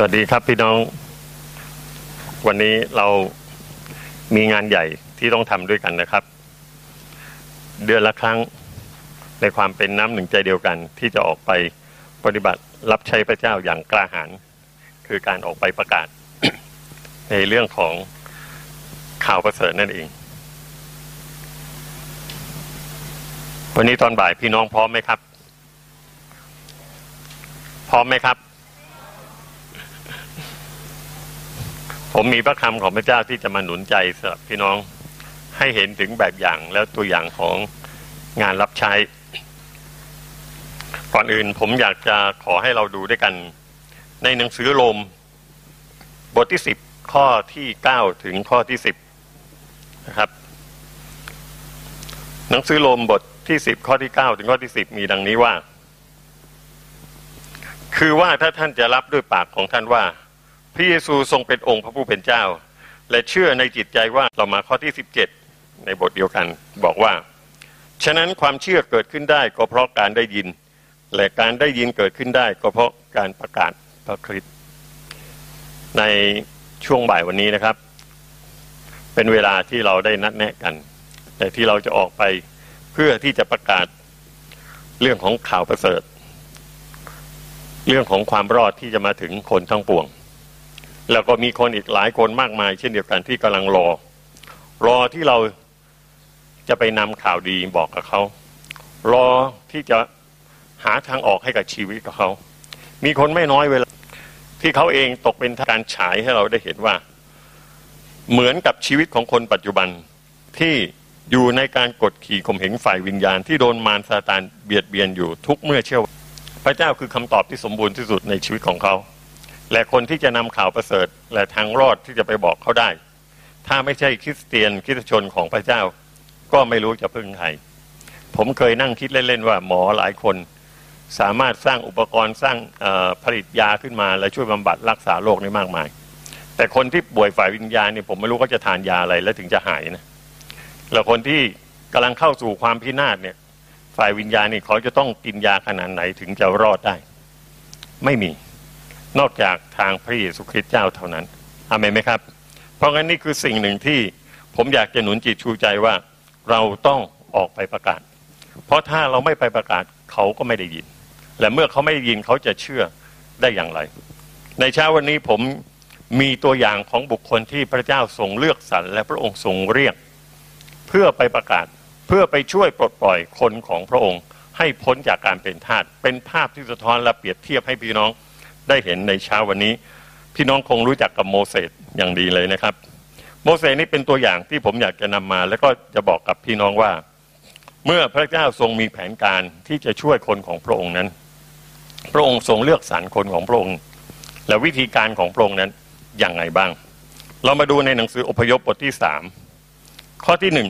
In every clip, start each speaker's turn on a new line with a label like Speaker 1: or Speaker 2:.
Speaker 1: สวัสดีครับพี่น้อง วันนี้เรามีงานใหญ่ที่ต้องทำด้วยกันนะครับ เดือนละครั้งในความเป็นน้ำหนึ่งใจเดียวกัน ที่จะออกไปปฏิบัติรับใช้พระเจ้าอย่างกล้าหาญคือการออกไปประกาศ ในเรื่องของข่าวประเสริฐนั่นเอง วันนี้ตอนบ่ายพี่น้องพร้อมไหมครับ พร้อมไหมครับ ผมมีพระคำของพระเจ้าที่จะมาหนุนใจสำหรับพี่น้องให้เห็นถึงแบบอย่างแล้วตัวอย่างของงานรับใช้ ก่อนอื่นผมอยากจะขอให้เราดูด้วยกัน ในหนังสือโรม บทที่สิบข้อที่เก้าถึงข้อที่สิบนะครับ หนังสือโรมบทที่สิบข้อที่เก้าถึงข้อที่สิบมีดังนี้ว่า คือว่าถ้าท่านจะรับด้วยปากของท่านว่า ระเยซูทรงเป็นองค์พระผู้เป็นเจ้า และเชื่อในจิตใจว่าเรามาข้อที่สิบเจ็ดในบทเดียวกันบอกว่า ฉะนั้นความเชื่อเกิดขึ้นได้ก็เพราะการได้ยิน และการได้ยินเกิดขึ้นได้ก็เพราะการประกาศพระคริสต์ในช่วงบ่ายวันนี้นะครับ เป็นเวลาที่เราได้นัดแนะกัน แต่ที่เราจะออกไปเพื่อที่จะประกาศเรื่องของข่าวประเสริฐ เรื่องของความรอดที่จะมาถึงคนทั้งปวง แล้วก็มีคนอีกหลายคนมากมาย เช่นเดียวกันที่กำลังรอ รอที่เราจะไปนำข่าวดีบอกกับเขา รอที่จะหาทางออกให้กับชีวิตกับเขา มีคนไม่น้อยเวลา ที่เขาเองตกเป็นการฉายให้เราได้เห็นว่า เหมือนกับชีวิตของคนปัจจุบันที่อยู่ในการกดขี่ข่มเหงฝ่ายวิญญาณ ที่โดนมารซาตานเบียดเบียนอยู่ทุกเมื่อเชื่อพระเจ้าคือคำตอบที่สมบูรณ์ที่สุดในชีวิตของเขา และคนที่จะนำข่าวประเสริฐ และทางรอดที่จะไปบอกเขาได้ ถ้าไม่ใช่คริสเตียนคริสตชนของพระเจ้า ก็ไม่รู้จะพึ่งใครผมเคยนั่งคิดเล่นๆว่าหมอหลายคน สามารถสร้างอุปกรณ์สร้างผลิตยาขึ้นมา และช่วยบำบัดรักษาโรคได้มากมาย แต่คนที่ป่วยฝ่ายวิญญาณเนี่ยผมไม่รู้เขาจะทานยาอะไรแล้วถึงจะหายนะแล้วคนที่กำลังเข้าสู่ความพินาศเนี่ย ฝ่ายวิญญาณนี่เขาจะต้องกินยาขนาดไหนถึงจะรอดได้ ไม่มี นอกจากทางพระเยซูคริสต์เจ้าเท่านั้นอเมนไหมครับ เพราะงั้นนี่คือสิ่งหนึ่งที่ผมอยากจะหนุนจิตชูใจว่าเราต้องออกไปประกาศ เพราะถ้าเราไม่ไปประกาศเขาก็ไม่ได้ยิน และเมื่อเขาไม่ได้ยินเขาจะเชื่อได้อย่างไร ในเช้าวันนี้ผมมีตัวอย่างของบุคคลที่พระเจ้าทรงเลือกสรรและพระองค์ทรงเรียก เพื่อไปประกาศเพื่อไปช่วยปลดปล่อยคนของพระองค์ให้พ้นจากการเป็นทาสเป็นภาพที่สะท้อนและเปรียบเทียบให้พี่น้อง ได้เห็นในเช้าวันนี้ พี่น้องคงรู้จักกับโมเสสอย่างดีเลยนะครับ โมเสสนี่เป็นตัวอย่างที่ผมอยากจะนำมา แล้วก็จะบอกกับพี่น้องว่า เมื่อพระเจ้าทรงมีแผนการที่จะช่วยคนของพระองค์นั้น พระองค์ทรงเลือกสรรคนของพระองค์ และวิธีการของพระองค์นั้นอย่างไรบ้าง เรามาดูในหนังสืออพยพบทที่สามข้อที่หนึ่ง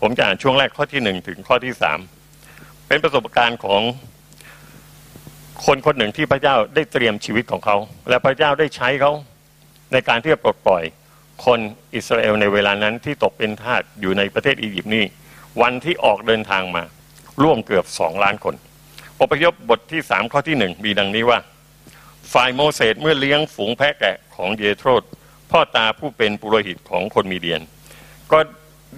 Speaker 1: ผมจะอ่านช่วงแรกข้อที่หนึ่งถึงข้อที่สามเป็นประสบการณ์ของ คนคนหนึ่งที่พระเจ้าได้เตรียมชีวิตของเขา และพระเจ้าได้ใช้เขาในการที่จะปลดปล่อย คนอิสราเอลในเวลานั้นที่ตกเป็นทาสอยู่ในประเทศอียิปต์นี่วันที่ออกเดินทางมา ร่วมเกือบสองล้านคนอพยพบทที่สามข้อที่หนึ่งมีดังนี้ว่า ฝ่ายโมเสสเมื่อเลี้ยงฝูงแพะแกะของเยโทรดพ่อตาผู้เป็นปุโรหิตของคนมีเดียน ก็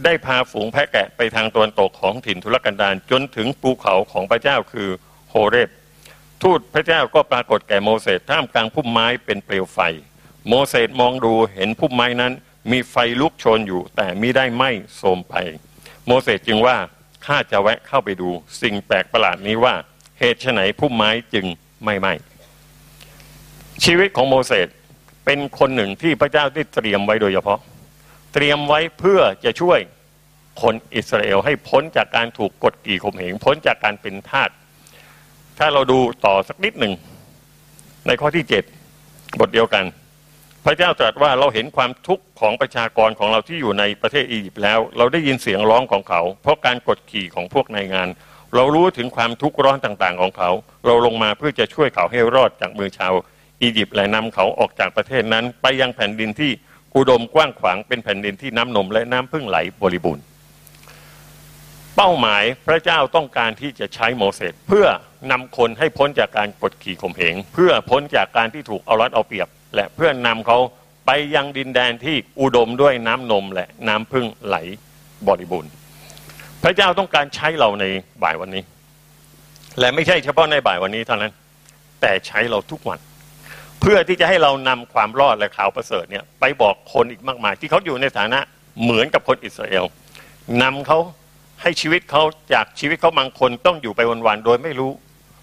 Speaker 1: ได้พาฝูงแพะแกะไปทางตะวันตกของถิ่นทุรกันดารจนถึงภูเขาของพระเจ้าคือโฮเรบ ทูตพระเจ้าก็ปรากฏแก่โมเสสท่ามกลางพุ่มไม้เป็นเปลวไฟ โมเสสมองดูเห็นพุ่มไม้นั้น มีไฟลุกโชนอยู่ แต่มิได้ไหม้โทมไป โมเสสจึงว่าข้าจะแวะเข้าไปดูสิ่งแปลกประหลาดนี้ว่าเหตุไฉนพุ่มไม้จึงไม่ไหม้ชีวิตของโมเสสเป็นคนหนึ่งที่พระเจ้าได้เตรียมไว้โดยเฉพาะ เตรียมไว้เพื่อจะช่วยคนอิสราเอลให้พ้นจากการถูกกดกี่ข่มเหงพ้นจากการเป็นทาส ถ้าเราดูต่อสักนิดหนึ่ง ในข้อที่เจ็ดบทเดียวกัน พระเจ้าตรัสว่าเราเห็นความทุกข์ของประชากรของเราที่อยู่ในประเทศอียิปต์แล้ว เราได้ยินเสียงร้องของเขา เพราะการกดขี่ของพวกนายงาน เรารู้ถึงความทุกข์ร้อนต่างๆของเขา เราลงมาเพื่อจะช่วยเขาให้รอดจากมือชาวอียิปต์และนำเขาออกจากประเทศนั้น ไปยังแผ่นดินที่อุดมกว้างขวางเป็นแผ่นดินที่น้ำนมและน้ำพึ่งไหลบริบูรณ์ เป้าหมายพระเจ้าต้องการที่จะใช้โมเสสเพื่อนำคนให้พ้นจากการกดขี่ข่มเหงเพื่อพ้นจากการที่ถูกเอารัดเอาเปรียบ และเพื่อนำเขาไปยังดินแดนที่อุดมด้วยน้ำนมและน้ำพึ่งไหลบริบูรณ์ พระเจ้าต้องการใช้เราในบ่ายวันนี้ และไม่ใช่เฉพาะในบ่ายวันนี้เท่านั้น แต่ใช้เราทุกวัน เพื่อที่จะให้เรานำความรอดและข่าวประเสริฐเนี่ยไปบอกคนอีกมากมาย ที่เขาอยู่ในฐานะเหมือนกับคนอิสราเอลนำเขา ให้ชีวิตเขาจากชีวิตเขาบางคนต้องอยู่ไปวันๆโดยไม่รู้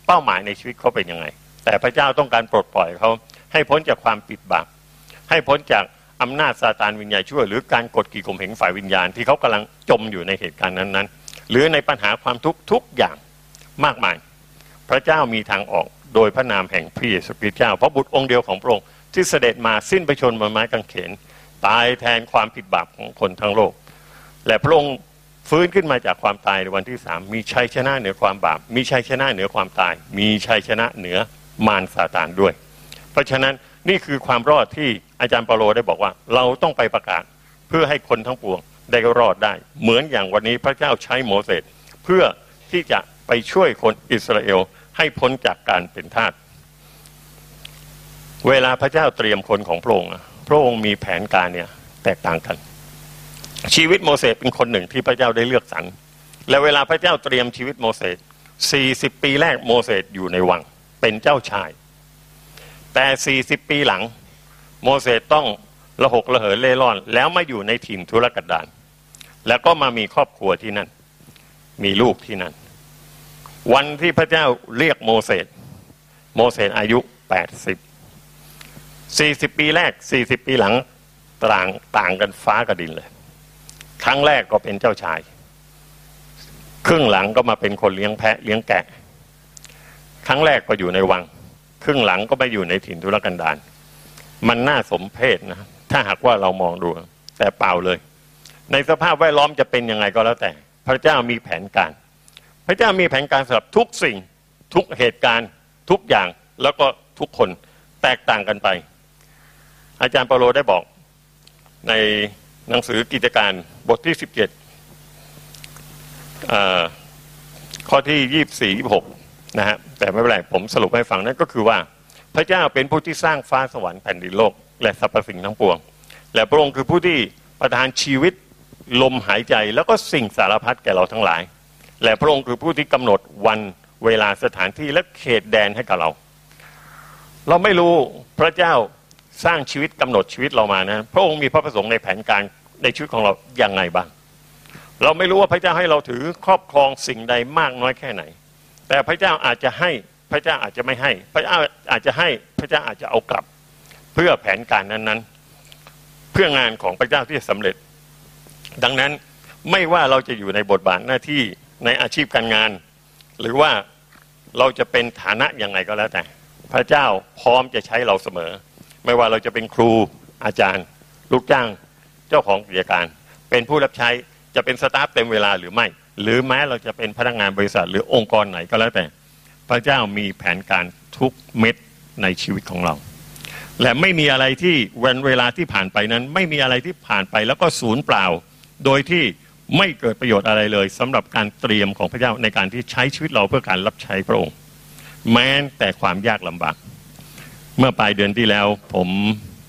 Speaker 1: เป้าหมายในชีวิตเขาเป็นยังไง แต่พระเจ้าต้องการปลดปล่อยเขาให้พ้นจากความปิดบังให้พ้นจากอำนาจซาตานวิญญาณชั่ว หรือการกดขี่ข่มเหงฝ่ายวิญญาณที่เขากำลังจมอยู่ในเหตุการณ์นั้นๆ หรือในปัญหาความทุกข์ทุกอย่างมากมาย พระเจ้ามีทางออกโดยพระนามแห่งพระเยซูคริสต์เจ้า พระบุตรองค์เดียวของพระองค์ที่เสด็จมาสิ้นไปชนบนไม้กางเขน ตายแทนความผิดบาปของคนทั้งโลก และพระองค์ ฟื้นขึ้นมาจากความตายในวันที่สามมีชัยชนะเหนือความบาป มีชัยชนะเหนือความตาย มีชัยชนะเหนือมารซาตานด้วย เพราะฉะนั้นนี่คือความรอดที่อาจารย์เปาโลได้บอกว่า เราต้องไปประกาศเพื่อให้คนทั้งปวงได้รอดได้ เหมือนอย่างวันนี้พระเจ้าใช้โมเสสเพื่อที่จะไปช่วยคนอิสราเอลให้พ้นจากการเป็นทาสเวลาพระเจ้าเตรียมคนของพระองค์พระองค์มีแผนการเนี่ยแตกต่างกัน ชีวิตโมเสสเป็นคนหนึ่งที่พระเจ้าได้เลือกสรรและเวลาพระเจ้าเตรียมชีวิตโมเสส40 ปีแรกโมเสสอยู่ในวัง เป็นเจ้าชาย แต่ 40 ปีหลัง โมเสสต้องระหกระเหินเล่ร่อน แล้วมาอยู่ในถิ่นทุรกันดารแล้วก็มามีครอบครัวที่นั่น มีลูกที่นั่น วันที่พระเจ้าเรียกโมเสสโมเสสอายุ 80 40 ปีแรก 40 ปีหลังต่างต่างกันฟ้ากับดินเลย ครั้งแรกก็เป็นเจ้าชาย ครึ่งหลังก็มาเป็นคนเลี้ยงแพะเลี้ยงแกะ ครั้งแรกก็อยู่ในวัง ครึ่งหลังก็ไปอยู่ในถิ่นทุรกันดารมันน่าสมเพชนะถ้าหากว่าเรามองดู แต่เปล่าเลย ในสภาพแวดล้อมจะเป็นยังไงก็แล้วแต่ พระเจ้ามีแผนการ พระเจ้ามีแผนการสำหรับทุกสิ่ง ทุกเหตุการณ์ ทุกอย่างแล้วก็ทุกคนแตกต่างกันไป อาจารย์เปโลได้บอกใน หนังสือกิจการบทที่สิบเจ็ดข้อที่ยี่สี่ยี่หกนะฮะแต่ไม่เป็นไรผมสรุปให้ฟังนั่นก็คือว่า พระเจ้าเป็นผู้ที่สร้างฟ้าสวรรค์แผ่นดินโลก และสรรพสิ่งทั้งปวง และพระองค์คือผู้ที่ประทานชีวิตลมหายใจแล้วก็สิ่งสารพัดแก่เราทั้งหลาย และพระองค์คือผู้ที่กำหนดวันเวลาสถานที่และเขตแดนให้กับเรา เราไม่รู้พระเจ้า สร้างชีวิตกำหนดชีวิตเรามานะพระองค์มีพระประสงค์ในแผนการในชีวิตของเราอย่างไงบ้าง เราไม่รู้ว่าพระเจ้าให้เราถือครอบครองสิ่งใดมากน้อยแค่ไหน แต่พระเจ้าอาจจะให้พระเจ้าอาจจะไม่ให้ พระเจ้าอาจจะให้พระเจ้าอาจจะเอากลับ เพื่อแผนการนั้นๆ เพื่องานของพระเจ้าที่จะสำเร็จ ดังนั้นไม่ว่าเราจะอยู่ในบทบาทหน้าที่ในอาชีพการงาน หรือว่าเราจะเป็นฐานะอยังไงก็แล้วแต่ พระเจ้าพร้อมจะใช้เราเสมอ ไม่ว่าเราจะเป็นครูอาจารย์ ลูกจ้างเจ้าของกิจการ เป็นผู้รับใช้จะเป็นสตาฟเต็มเวลาหรือไม่ หรือแม้เราจะเป็นพนักงานบริษัท หรือองค์กรไหนก็แล้วแต่ พระเจ้ามีแผนการทุกเม็ดในชีวิตของเรา และไม่มีอะไรที่วันเวลาที่ผ่านไปนั้น ไม่มีอะไรที่ผ่านไปแล้วก็สูญเปล่า โดยที่ไม่เกิดประโยชน์อะไรเลยสำหรับการเตรียมของพระเจ้าในการที่ใช้ชีวิตเราเพื่อการรับใช้พระองค์ แม้แต่ความยากลำบาก เมื่อปลายเดือนที่แล้ว ผม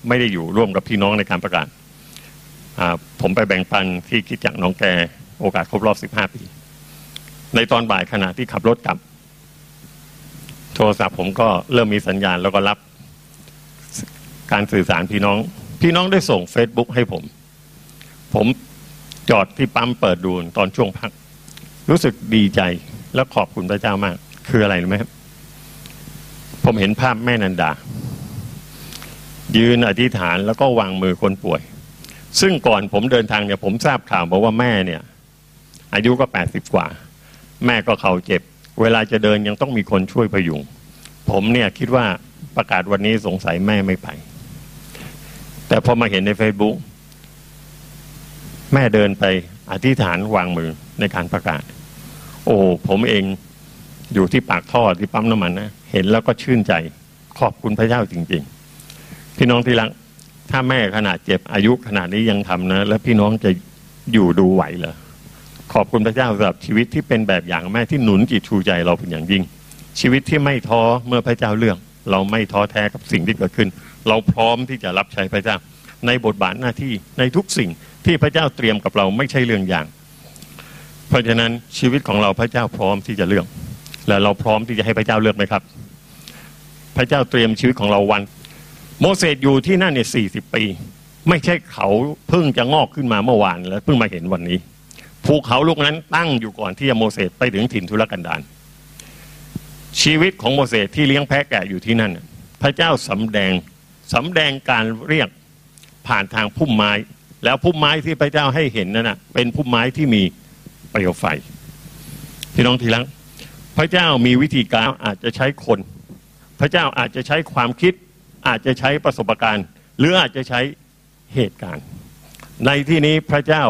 Speaker 1: ไม่ได้อยู่ร่วมกับพี่น้องในการประกาศผมไปแบ่งปันที่คิดจากน้องแกโอกาสครบรอบ 15 ปี ในตอนบ่ายขณะที่ขับรถกลับ โทรศัพท์ผมก็เริ่มมีสัญญาณแล้วก็รับการสื่อสารพี่น้อง พี่น้องได้ส่ง Facebook ให้ผม ผมจอดที่ปั๊มเปิดดูตอนช่วงพัก รู้สึกดีใจและขอบคุณพระเจ้ามาก คืออะไรรู้ไหมครับ ผมเห็นภาพแม่นันดา ยืนอธิษฐานแล้วก็วางมือคนป่วย ซึ่งก่อนผมเดินทางเนี่ยผมทราบข่าวบอกว่าแม่เนี่ย อายุก็แปดสิบกว่า แม่ก็เข่าเจ็บ เวลาจะเดินยังต้องมีคนช่วยพยุง ผมเนี่ยคิดว่าประกาศวันนี้สงสัยแม่ไม่ไป แต่พอมาเห็นใน Facebook แม่เดินไปอธิษฐานวางมือในการประกาศ โอ้ผมเองอยู่ที่ปากท่อที่ปั๊มน้ำมันนะ ห็นแล้วก็ชื่นใจ ขอบคุณพระเจ้าจริง ๆ พี่น้องที่รักถ้าแม่ขนาดเจ็บอายุขนาดนี้ยังทำนะ แล้วพี่น้องจะอยู่ดูไหวเหรอขอบคุณพระเจ้าสำหรับชีวิตที่เป็นแบบอย่างแม่ที่หนุนจิตชูใจเราเป็นอย่างยิ่ง ชีวิตที่ไม่ท้อเมื่อพระเจ้าเลือกเราไม่ท้อแท้กับสิ่งที่เกิดขึ้น เราพร้อมที่จะรับใช้พระเจ้า ในบทบาทหน้าที่ในทุกสิ่งที่พระเจ้าเตรียมกับเราไม่ใช่เรื่องอย่าง เพราะฉะนั้นชีวิตของเราพระเจ้าพร้อมที่จะเลือก และเราพร้อมที่จะให้พระเจ้าเลือกไหมครับ พระเจ้าเตรียมชีวิตของเราวัน โมเสสอยู่ที่นั่นเนี่ยสี่สิบปี ไม่ใช่เขาเพิ่งจะงอกขึ้นมาเมื่อวานแล้วเพิ่งมาเห็นวันนี้ภูเขาลูกนั้นตั้งอยู่ก่อนที่จะโมเสสไปถึงถิ่นทุรกันดารชีวิตของโมเสสที่เลี้ยงแพะแกะอยู่ที่นั่น พระเจ้าสำแดงสำแดงการเรียกผ่านทางพุ่มไม้ แล้วพุ่มไม้ที่พระเจ้าให้เห็นนั่นนะเป็นพุ่มไม้ที่มีเปลวไฟพี่น้องทีละพระเจ้ามีวิธีการอาจจะใช้คน พระเจ้าอาจจะใช้ความคิด อาจจะใช้ประสบการณ์ หรืออาจจะใช้เหตุการณ์ ในที่นี้พระเจ้า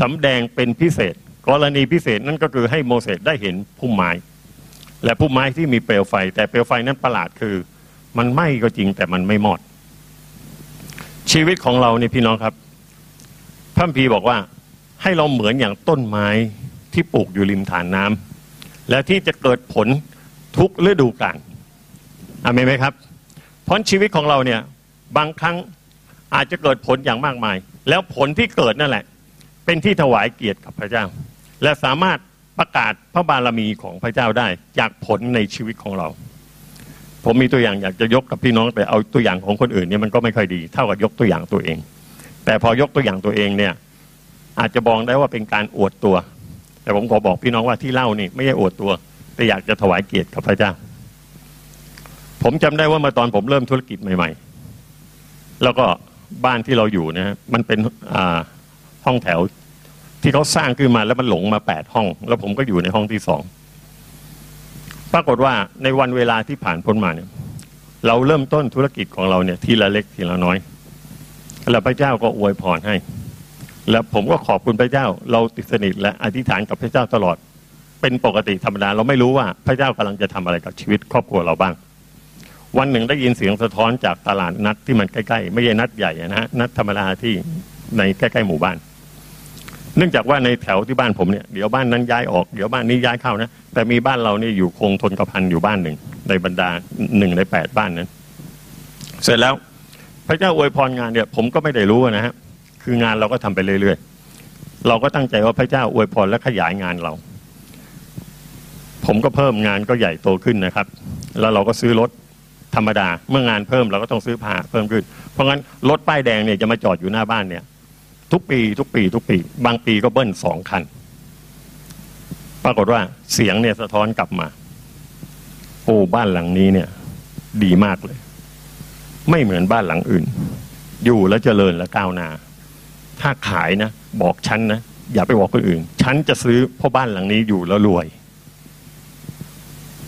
Speaker 1: สำแดงเป็นพิเศษ กรณีพิเศษนั่นก็คือให้โมเสสได้เห็นพุ่มไม้ และพุ่มไม้ที่มีเปลวไฟ แต่เปลวไฟนั้นประหลาดคือ มันไหม้ก็จริงแต่มันไม่มอด ชีวิตของเราเนี่ยพี่น้องครับพระพีบอกว่าให้เราเหมือนอย่างต้นไม้ที่ปลูกอยู่ริมฐานน้ำและที่จะเกิดผลทุกฤดูกาล อเมนไหมครับ เพราะชีวิตของเราเนี่ยบางครั้งอาจจะเกิดผลอย่างมากมาย แล้วผลที่เกิดนั่นแหละ เป็นที่ถวายเกียรติกับพระเจ้า และสามารถประกาศพระบารมีของพระเจ้าได้ จากผลในชีวิตของเรา ผมมีตัวอย่างอยากจะยกกับพี่น้องแต่เอาตัวอย่างของคนอื่นเนี่ยมันก็ไม่ค่อยดีเท่ากับยกตัวอย่างตัวเอง แต่พอยกตัวอย่างตัวเองเนี่ยอาจจะบองได้ว่าเป็นการอวดตัว แต่ผมขอบอกพี่น้องว่าที่เล่านี่ไม่ใช่อวดตัว แต่อยากจะถวายเกียรติกับพระเจ้า ผมจำได้ว่าเมื่อตอนผมเริ่มธุรกิจใหม่ ๆ แล้วก็บ้านที่เราอยู่นะมันเป็นห้องแถวที่เขาสร้างขึ้นมาแล้วมันหลงมาแปดห้อง แล้วผมก็อยู่ในห้องที่สองปรากฏว่าในวันเวลาที่ผ่านพ้นมาเนี่ย เราเริ่มต้นธุรกิจของเราเนี่ยทีละเล็กทีละน้อยแล้วพระเจ้าก็อวยพรให้ แล้วผมก็ขอบคุณพระเจ้า เราติดสนิทและอธิษฐานกับพระเจ้าตลอด เป็นปกติธรรมดาเราไม่รู้ว่าพระเจ้ากำลังจะทำอะไรกับชีวิตครอบครัวเราบ้าง วันหนึ่งได้ยินเสียงสะท้อนจากตลาดนัดที่มันใกล้ๆ ไม่ใช่นัดใหญ่นะฮะนัดธรรมดาที่ในใกล้ๆหมู่บ้าน เนื่องจากว่าในแถวที่บ้านผมเนี่ยเดี๋ยวบ้านนั้นย้ายออกเดี๋ยวบ้านนี้ย้ายเข้านะแต่มีบ้านเราเนี่ยอยู่คงทนกระพันอยู่บ้านหนึ่งในบรรดาหนึ่งในแปดบ้านนั้น เสร็จแล้วพระเจ้าอวยพรงานเนี่ยผมก็ไม่ได้รู้นะฮะคืองานเราก็ทำไปเรื่อยๆ เราก็ตั้งใจว่าพระเจ้าอวยพรและขยายงานเรา ผมก็เพิ่มงานก็ใหญ่โตขึ้นนะครับ แล้วเราก็ซื้อรถ ธรรมดา เมื่องานเพิ่มเราก็ต้องซื้อผ้าเพิ่มขึ้น เพราะงั้นรถป้ายแดงเนี่ยจะมาจอดอยู่หน้าบ้านเนี่ย ทุกปี ทุกปี ทุกปี บางปีก็เบิ้ลสองคัน ปรากฏว่าเสียงเนี่ยสะท้อนกลับมา โอ้บ้านหลังนี้เนี่ย ดีมากเลย ไม่เหมือนบ้านหลังอื่น อยู่แล้วเจริญและก้าวหน้าถ้าขายนะ บอกฉันนะอย่าไปบอกคนอื่น ฉันจะซื้อเพราะบ้านหลังนี้อยู่แล้วรวย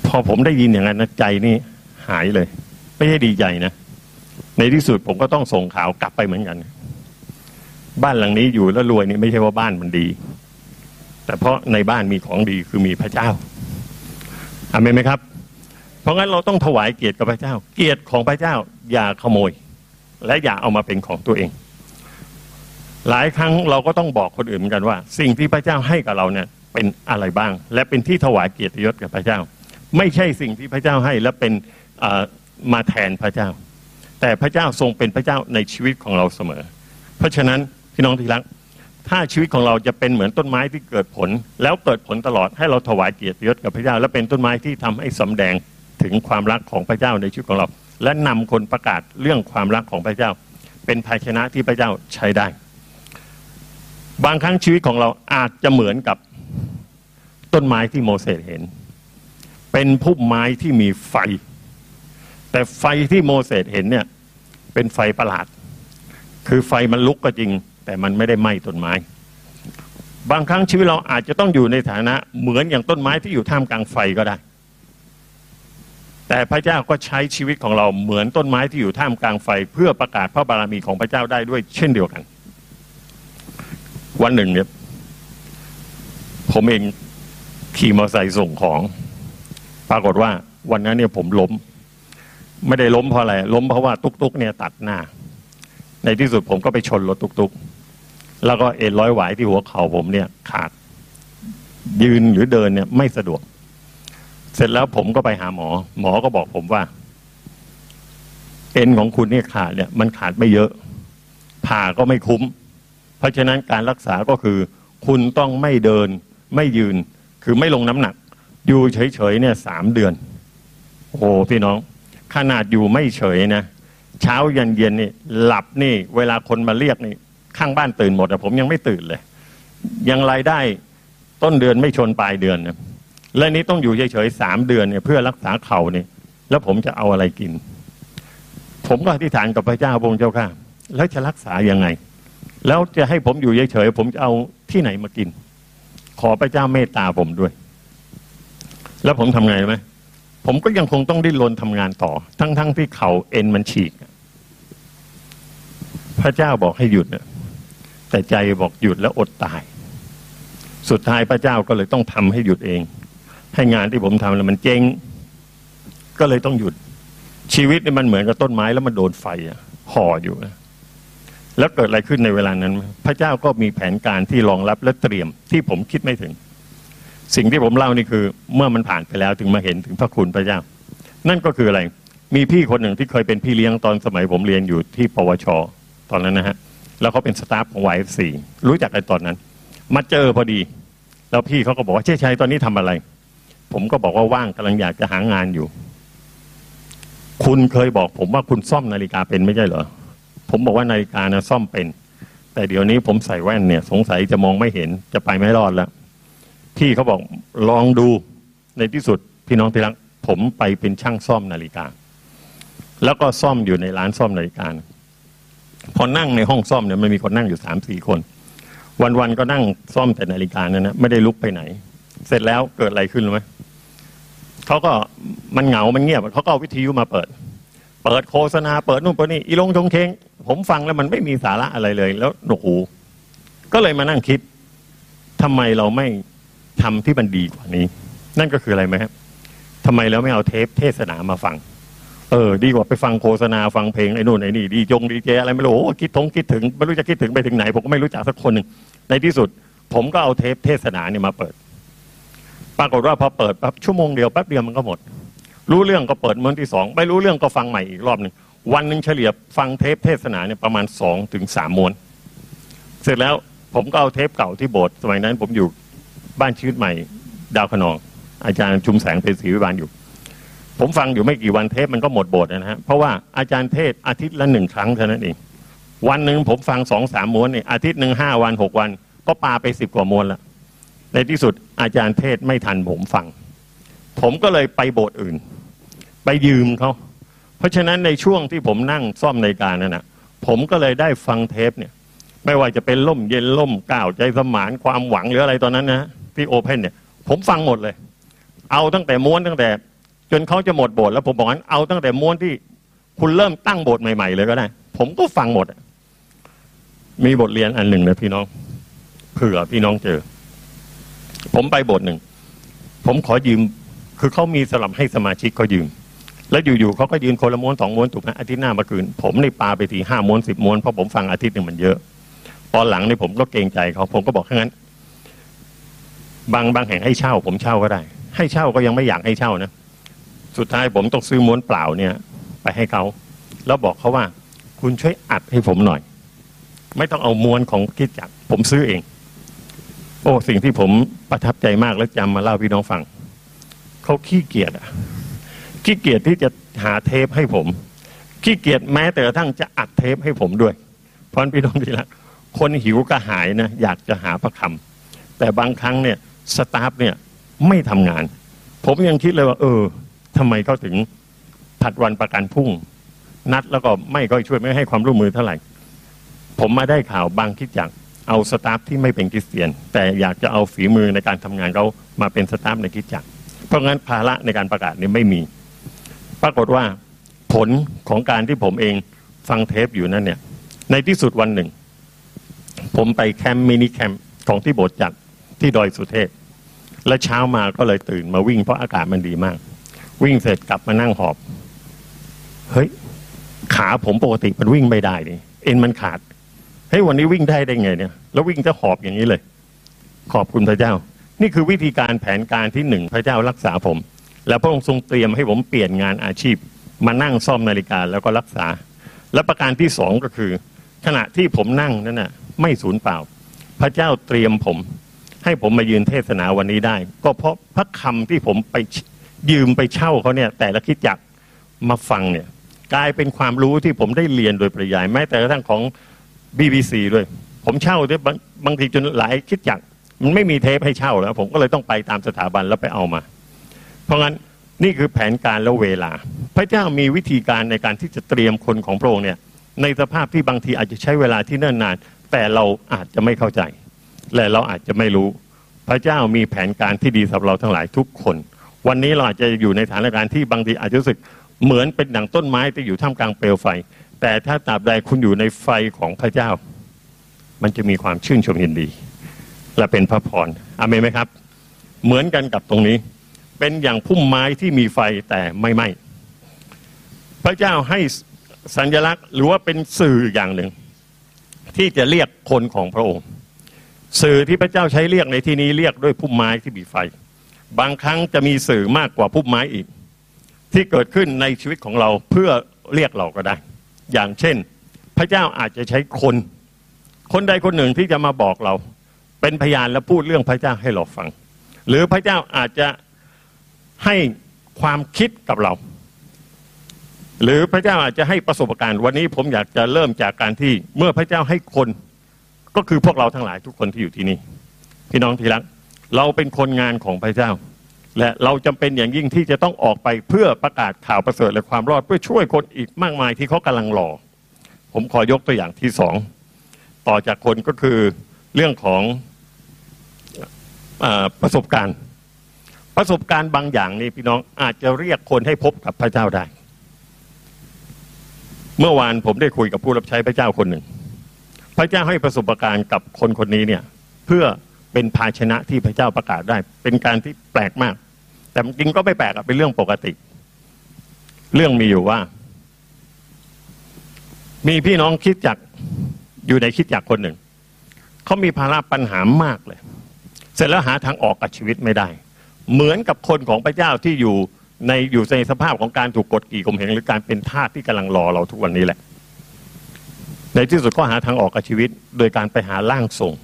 Speaker 1: พอผมได้ยินอย่างนั้นใจนี่ หายเลย ไม่ใช่ดีใจนะ ในที่สุดผมก็ต้องส่งข่าวกลับไปเหมือนกัน บ้านหลังนี้อยู่แล้วรวยนี่ไม่ใช่ว่าบ้านมันดี แต่เพราะในบ้านมีของดีคือมีพระเจ้าอามนไหมครับ เพราะงั้นเราต้องถวายเกียรติกับพระเจ้า เกียรติของพระเจ้าอย่าขโมย และอย่าเอามาเป็นของตัวเอง หลายครั้งเราก็ต้องบอกคนอื่นเหมือนกันว่า สิ่งที่พระเจ้าให้กับเราเนี่ยเป็นอะไรบ้าง และเป็นที่ถวายเกียรติยศกับพระเจ้า ไม่ใช่สิ่งที่พระเจ้าให้และเป็น มาแทนพระเจ้า แต่พระเจ้าทรงเป็นพระเจ้าในชีวิตของเราเสมอ เพราะฉะนั้นพี่น้องที่รัก ถ้าชีวิตของเราจะเป็นเหมือนต้นไม้ที่เกิดผล แล้วเกิดผลตลอดให้เราถวายเกียรติยศกับพระเจ้า และเป็นต้นไม้ที่ทำให้สำแดงถึงความรักของพระเจ้าในชีวิตของเรา และนำคนประกาศเรื่องความรักของพระเจ้า เป็นภาชนะที่พระเจ้าใช้ได้ บางครั้งชีวิตของเราอาจจะเหมือนกับต้นไม้ที่โมเสสเห็น เป็นพุ่มไม้ที่มีไฟ แต่ไฟที่โมเสสเห็นเนี่ย เป็นไฟประหลาด คือไฟมันลุกก็จริง แต่มันไม่ได้ไหม้ต้นไม้ บางครั้งชีวิตเราอาจจะต้องอยู่ในฐานะ เหมือนอย่างต้นไม้ที่อยู่ท่ามกลางไฟก็ได้ แต่พระเจ้าก็ใช้ชีวิตของเราเหมือนต้นไม้ที่อยู่ท่ามกลางไฟ เพื่อประกาศพระบารมีของพระเจ้าได้ด้วยเช่นเดียวกัน วันหนึ่งเนี่ยผมเองขี่มอเตอร์ไซค์ส่งของ ปรากฏว่าวันนั้นเนี่ยผมล้ม ไม่ได้ล้มเพราะอะไรล้มเพราะว่าตุกๆเนี่ยตัดหน้า ในที่สุดผมก็ไปชนรถตุกๆ แล้วก็เอ็นร้อยหวายที่หัวเข่าผมเนี่ยขาด ยืนหรือเดินเนี่ยไม่สะดวก เสร็จแล้วผมก็ไปหาหมอ หมอก็บอกผมว่า เอ็นของคุณเนี่ยขาดเนี่ย มันขาดไม่เยอะ ผ่าก็ไม่คุ้ม เพราะฉะนั้นการรักษาก็คือ คุณต้องไม่เดิน ไม่ยืน คือไม่ลงน้ำหนัก อยู่เฉยๆเนี่ยสามเดือน โอ้พี่น้อง ขนาดอยู่ไม่เฉยนะเช้าเย็นเย็นนี่หลับนี่ เวลาคนมาเรียกนี่ ข้างบ้านตื่นหมดแต่ผมยังไม่ตื่นเลย ยังรายได้ต้นเดือนไม่ชนปลายเดือนนะและนี้ต้องอยู่เฉยๆสามเดือนเนี่ยเพื่อรักษาเข่านี่แล้วผมจะเอาอะไรกิน ผมก็อธิษฐานกับพระเจ้าพระองค์เจ้าข้าแล้วจะรักษายังไง แล้วจะให้ผมอยู่เฉยๆผมจะเอาที่ไหนมากิน ขอพระเจ้าเมตตาผมด้วย แล้วผมทำไงไหม ผมก็ยังคงต้องดิ้นรนทำงานต่อ ทั้งๆทที่เข่าเอ็นมันฉีก พระเจ้าบอกให้หยุดนะแต่ใจบอกหยุดแล้วอดตาย สุดท้ายพระเจ้าก็เลยต้องทำให้หยุดเอง ให้งานที่ผมทำแล้วมันเจ๊งก็เลยต้องหยุด ชีวิตนี่มันเหมือนกับต้นไม้แล้วมันโดนไฟอะห่ออยู่แล้วเกิดอะไรขึ้นในเวลานั้น พระเจ้าก็มีแผนการที่รองรับและเตรียมที่ผมคิดไม่ถึง สิ่งที่ผมเล่านี่คือ เมื่อมันผ่านไปแล้วถึงมาเห็นถึงพระคุณพระเจ้า นั่นก็คืออะไร มีพี่คนหนึ่งที่เคยเป็นพี่เลี้ยงตอนสมัยผมเรียนอยู่ที่ปวช ตอนนั้นนะฮะ แล้วเขาเป็นสตาฟของวายสีรู้จักกันตอนนั้น มาเจอพอดี แล้วพี่เขาก็บอกว่าเช่ชัยตอนนี้ทำอะไร ผมก็บอกว่าว่างกำลังอยากจะหางานอยู่ คุณเคยบอก ผมว่าคุณซ่อมนาฬิกาเป็นไม่ใช่เหรอ ผมบอกว่านาฬิกานะซ่อมเป็น แต่เดี๋ยวนี้ผมใส่แว่นเนี่ย สงสัยจะมองไม่เห็นจะไปไม่รอดแล้ว พี่เขาบอกลองดูในที่สุดพี่น้องที่รักผมไปเป็นช่างซ่อมนาฬิกา แล้วก็ซ่อมอยู่ในร้านซ่อมนาฬิกาพอนั่งในห้องซ่อมเนี่ยมันมีคนนั่งอยู่สามสี่คน วันๆก็นั่งซ่อมแต่นาฬิกานั่นนะไม่ได้ลุกไปไหน เสร็จแล้วเกิดอะไรขึ้นรู้ไหมเขาก็มันเหงามันเงียบเขาก็เอาวิทยุมาเปิด เปิดโฆษณาเปิดนู่นเปิดนี่อีลงชงเคงผมฟังแล้วมันไม่มีสาระอะไรเลย แล้วหนวกหูก็เลยมานั่งคิดทำไมเราไม่ ทำที่มันดีกว่านี้ นั่นก็คืออะไรไหมครับทำไมเราไม่เอาเทปเทศนามาฟัง เออ ดีกว่าไปฟังโฆษณาฟังเพลงไอ้นู่นไอ้นี่ดีจงดีเจอะไรไม่รู้คิดทงคิดถึงไม่รู้จะคิดถึงไปถึงไหน ผมก็ไม่รู้จักสักคนหนึ่งในที่สุด ผมก็เอาเทปเทศนาเนี่ยมาเปิด ปรากฏว่าพอเปิดปั๊บชั่วโมงเดียวแป๊บเดียวมันก็หมด รู้เรื่องก็เปิดมื่อที่สองไม่รู้เรื่องก็ฟังใหม่อีกรอบหนึ่งวันหนึ่งเฉลี่ยฟังเทปเทศนาเนี่ยประมาณสองถึงสามม้วน เสร็จแล้วผมก็เอาเทปเก่าที่โบสถ์สมัยนั้น ผมอยู่ บ้านชีวิตใหม่ ดาวขนอง อาจารย์ชุมแสงเป็นศรีวิบาลอยู่ ผมฟังอยู่ไม่กี่วันเทปมันก็หมดบสถ์นะฮะเพราะว่าอาจารย์เทศอาทิตย์ละหนึ่งครั้งเท่านั้นเองวันหนึ่งผมฟังสองสามม้วนเนี่ยอาทิตย์หนึ่งห้าวันหกวัน ก็ปาไปสิบกว่าม้วนละในที่สุดอาจารย์เทศไม่ทันผมฟัง ผมก็เลยไปโบสถ์อื่น ไปยืมเขาเพราะฉะนั้นในช่วงที่ผมนั่งซ่อมในการนั่นนะผมก็เลยได้ฟังเทปเนี่ย ไม่ว่าจะเป็นล่มเย็นล่มก้าวใจสมานความหวังหรืออะไรตอนนั้นนะ ที่โอเพนเนี่ย ผมฟังหมดเลย เอาตั้งแต่ม้วนตั้งแต่ จนเขาจะหมดบสถ์แล้วผมบอกงั้นเอาตั้งแต่ม้วนที่คุณเริ่มตั้งบสถ์ใหม่ ๆ เลยก็ได้ ผมก็ฟังหมด มีบทเรียนอันหนึ่งนะพี่น้องเผื่อพี่น้องเจอ ผมไปบสถ์หนึ่ง ผมขอยืม คือเขามีสลับให้สมาชิกเขายืม แล้วอยู่ๆเขาก็ยืนคนละม้วนสองม้วนถูกไหมอาทิตย์หน้ามาคืน ผมในปาไปทีห้าม้วนสิบม้วนเพราะผมฟังอาทิตย์หนึ่งมันเยอะตอนหลังในผมก็เกรงใจเขาผมก็บอกแค่นั้น บางบางแห่งให้เช่า ผมเช่าก็ได้ ให้เช่าก็ยังไม่อยากให้เช่านะสุดท้ายผมต้องซื้อม้วนเปล่าเนี่ย ไปให้เขาแล้วบอกเขาว่า คุณช่วยอัดให้ผมหน่อย ไม่ต้องเอาม้วนของคิดจักผมซื้อเอง โอ้สิ่งที่ผมประทับใจมากแล้วจำมาเล่าพี่น้องฟังเขาขี้เกียจอะขี้เกียจที่จะหาเทปให้ผมขี้เกียจแม้แต่กระทั่งจะอัดเทปให้ผมด้วยเพราะพี่น้องทีละคนหิวกระหายนะอยากจะหาพระคำแต่บางครั้งเนี่ย สตาฟเนี่ยไม่ทำงาน ผมยังคิดเลยว่า เออทำไมเขาถึงผัดวันประกันพุ่ง นัดแล้วก็ไม่ก็ช่วยไม่ให้ความร่วมมือเท่าไหร่ ผมมาได้ข่าวบางคิดจักเอาสตาฟที่ไม่เป็นคริสเตียน แต่อยากจะเอาฝีมือในการทำงานเขามาเป็นสตาฟในคริสจักรเพราะงั้นภาระในการประกาศนี้ไม่มี ปรากฏว่าผลของการที่ผมเองฟังเทปอยู่นั่นเนี่ย ในที่สุดวันหนึ่ง ผมไปแคมป์มินิแคมป์ของที่โบสถ์จัดที่ดอยสุเทพ และเช้ามาก็เลยตื่นมาวิ่งเพราะอากาศมันดีมาก วิ่งเสร็จกลับมานั่งหอบ เฮ้ย ขาผมปกติมันวิ่งไม่ได้นี่เอ็นมันขาดเฮ้ยวันนี้วิ่งได้ได้ไงเนี่ย แล้ววิ่งจะหอบอย่างนี้เลย ขอบคุณพระเจ้า นี่คือวิธีการแผนการที่หนึ่งพระเจ้ารักษาผม แล้วพระองค์ทรงเตรียมให้ผมเปลี่ยนงานอาชีพ มานั่งซ่อมนาฬิกาแล้วก็รักษา และประการที่สองก็คือ ขณะที่ผมนั่งนั่นน่ะ ไม่สูญเปล่า พระเจ้าเตรียมผม ให้ผมมายืนเทศนาวันนี้ได้ ก็เพราะพระคำที่ผมไปยืมไปเช่าเขาเนี่ย แต่ละคิดจักมาฟังเนี่ย กลายเป็นความรู้ที่ผมได้เรียนโดยปริยายแม้แต่กระทั่งของ BBC ด้วย ผมเช่าด้วยบางบางทีจนหลายคิดจักมันไม่มีเทปให้เช่าแล้ว ผมก็เลยต้องไปตามสถาบันแล้วไปเอามา เพราะงั้นนี่คือแผนการและเวลา พระเจ้ามีวิธีการในการที่จะเตรียมคนของพระองค์เนี่ยในสภาพที่บางทีอาจจะใช้เวลาที่เนิ่นนาน แต่เราอาจจะไม่เข้าใจ และเราอาจจะไม่รู้ พระเจ้ามีแผนการที่ดีสำหรับเราทั้งหลายทุกคน วันนี้เราอาจจะอยู่ในสถานการณ์ที่บางทีอาจจะรู้สึกเหมือนเป็นดั่งต้นไม้ที่อยู่ท่ามกลางเปลวไฟ แต่ถ้าตราบใดคุณอยู่ในไฟของพระเจ้า มันจะมีความชื่นชมยินดี และเป็นพระพรอเมนไหมครับ เหมือนกันกับตรงนี้ เป็นอย่างพุ่มไม้ที่มีไฟแต่ไม่ไหม้พระเจ้าให้สัญลักษณ์หรือว่าเป็นสื่ออย่างหนึ่ง ที่จะเรียกคนของพระองค์ สื่อที่พระเจ้าใช้เรียกในที่นี้เรียกด้วยพุ่มไม้ที่มีไฟ บางครั้งจะมีสื่อมากกว่าพุ่มไม้อีก ที่เกิดขึ้นในชีวิตของเราเพื่อเรียกเราก็ได้ อย่างเช่น พระเจ้าอาจจะใช้คน คนใดคนหนึ่งที่จะมาบอกเรา เป็นพยานและพูดเรื่องพระเจ้าให้เราฟัง หรือพระเจ้าอาจจะให้ความคิดกับเรา หรือพระเจ้าอาจจะให้ประสบการณ์ วันนี้ผมอยากจะเริ่มจากการที่เมื่อพระเจ้าให้คน ก็คือพวกเราทั้งหลายทุกคนที่อยู่ที่นี่ พี่น้องที่รัก เราเป็นคนงานของพระเจ้า และเราจำเป็นอย่างยิ่งที่จะต้องออกไปเพื่อประกาศข่าวประเสริฐและความรอดเพื่อช่วยคนอีกมากมายที่เขากำลังรอผมขอยกตัวอย่างที่สองต่อจากคนก็คือเรื่องของอประสบการณ์ ประสบการณ์บางอย่างนี่พี่น้องอาจจะเรียกคนให้พบกับพระเจ้าได้ เมื่อวานผมได้คุยกับผู้รับใช้พระเจ้าคนหนึ่ง ระเจ้าให้ประสบการณ์กับคนคนนี้เนี่ยเพื่อเป็นภาชนะที่พระเจ้าประกาศได้ เป็นการที่แปลกมาก แต่จริงก็ไม่แปลกเป็นเรื่องปกติ เรื่องมีอยู่ว่า มีพี่น้องคิดจักอยู่ในคิดจักคนหนึ่งเขามีภาระปัญหามากเลย เสร็จแล้วหาทางออกกับชีวิตไม่ได้ เหมือนกับคนของพระเจ้าที่อยู่ในอยู่ในสภาพของการถูกกดขี่ข่มเหงหรือการเป็นทาสที่กำลังรอเราทุกวันนี้แหละ ในที่สุดก็หาทางออกกับชีวิต โดยการไปหาร่างทรง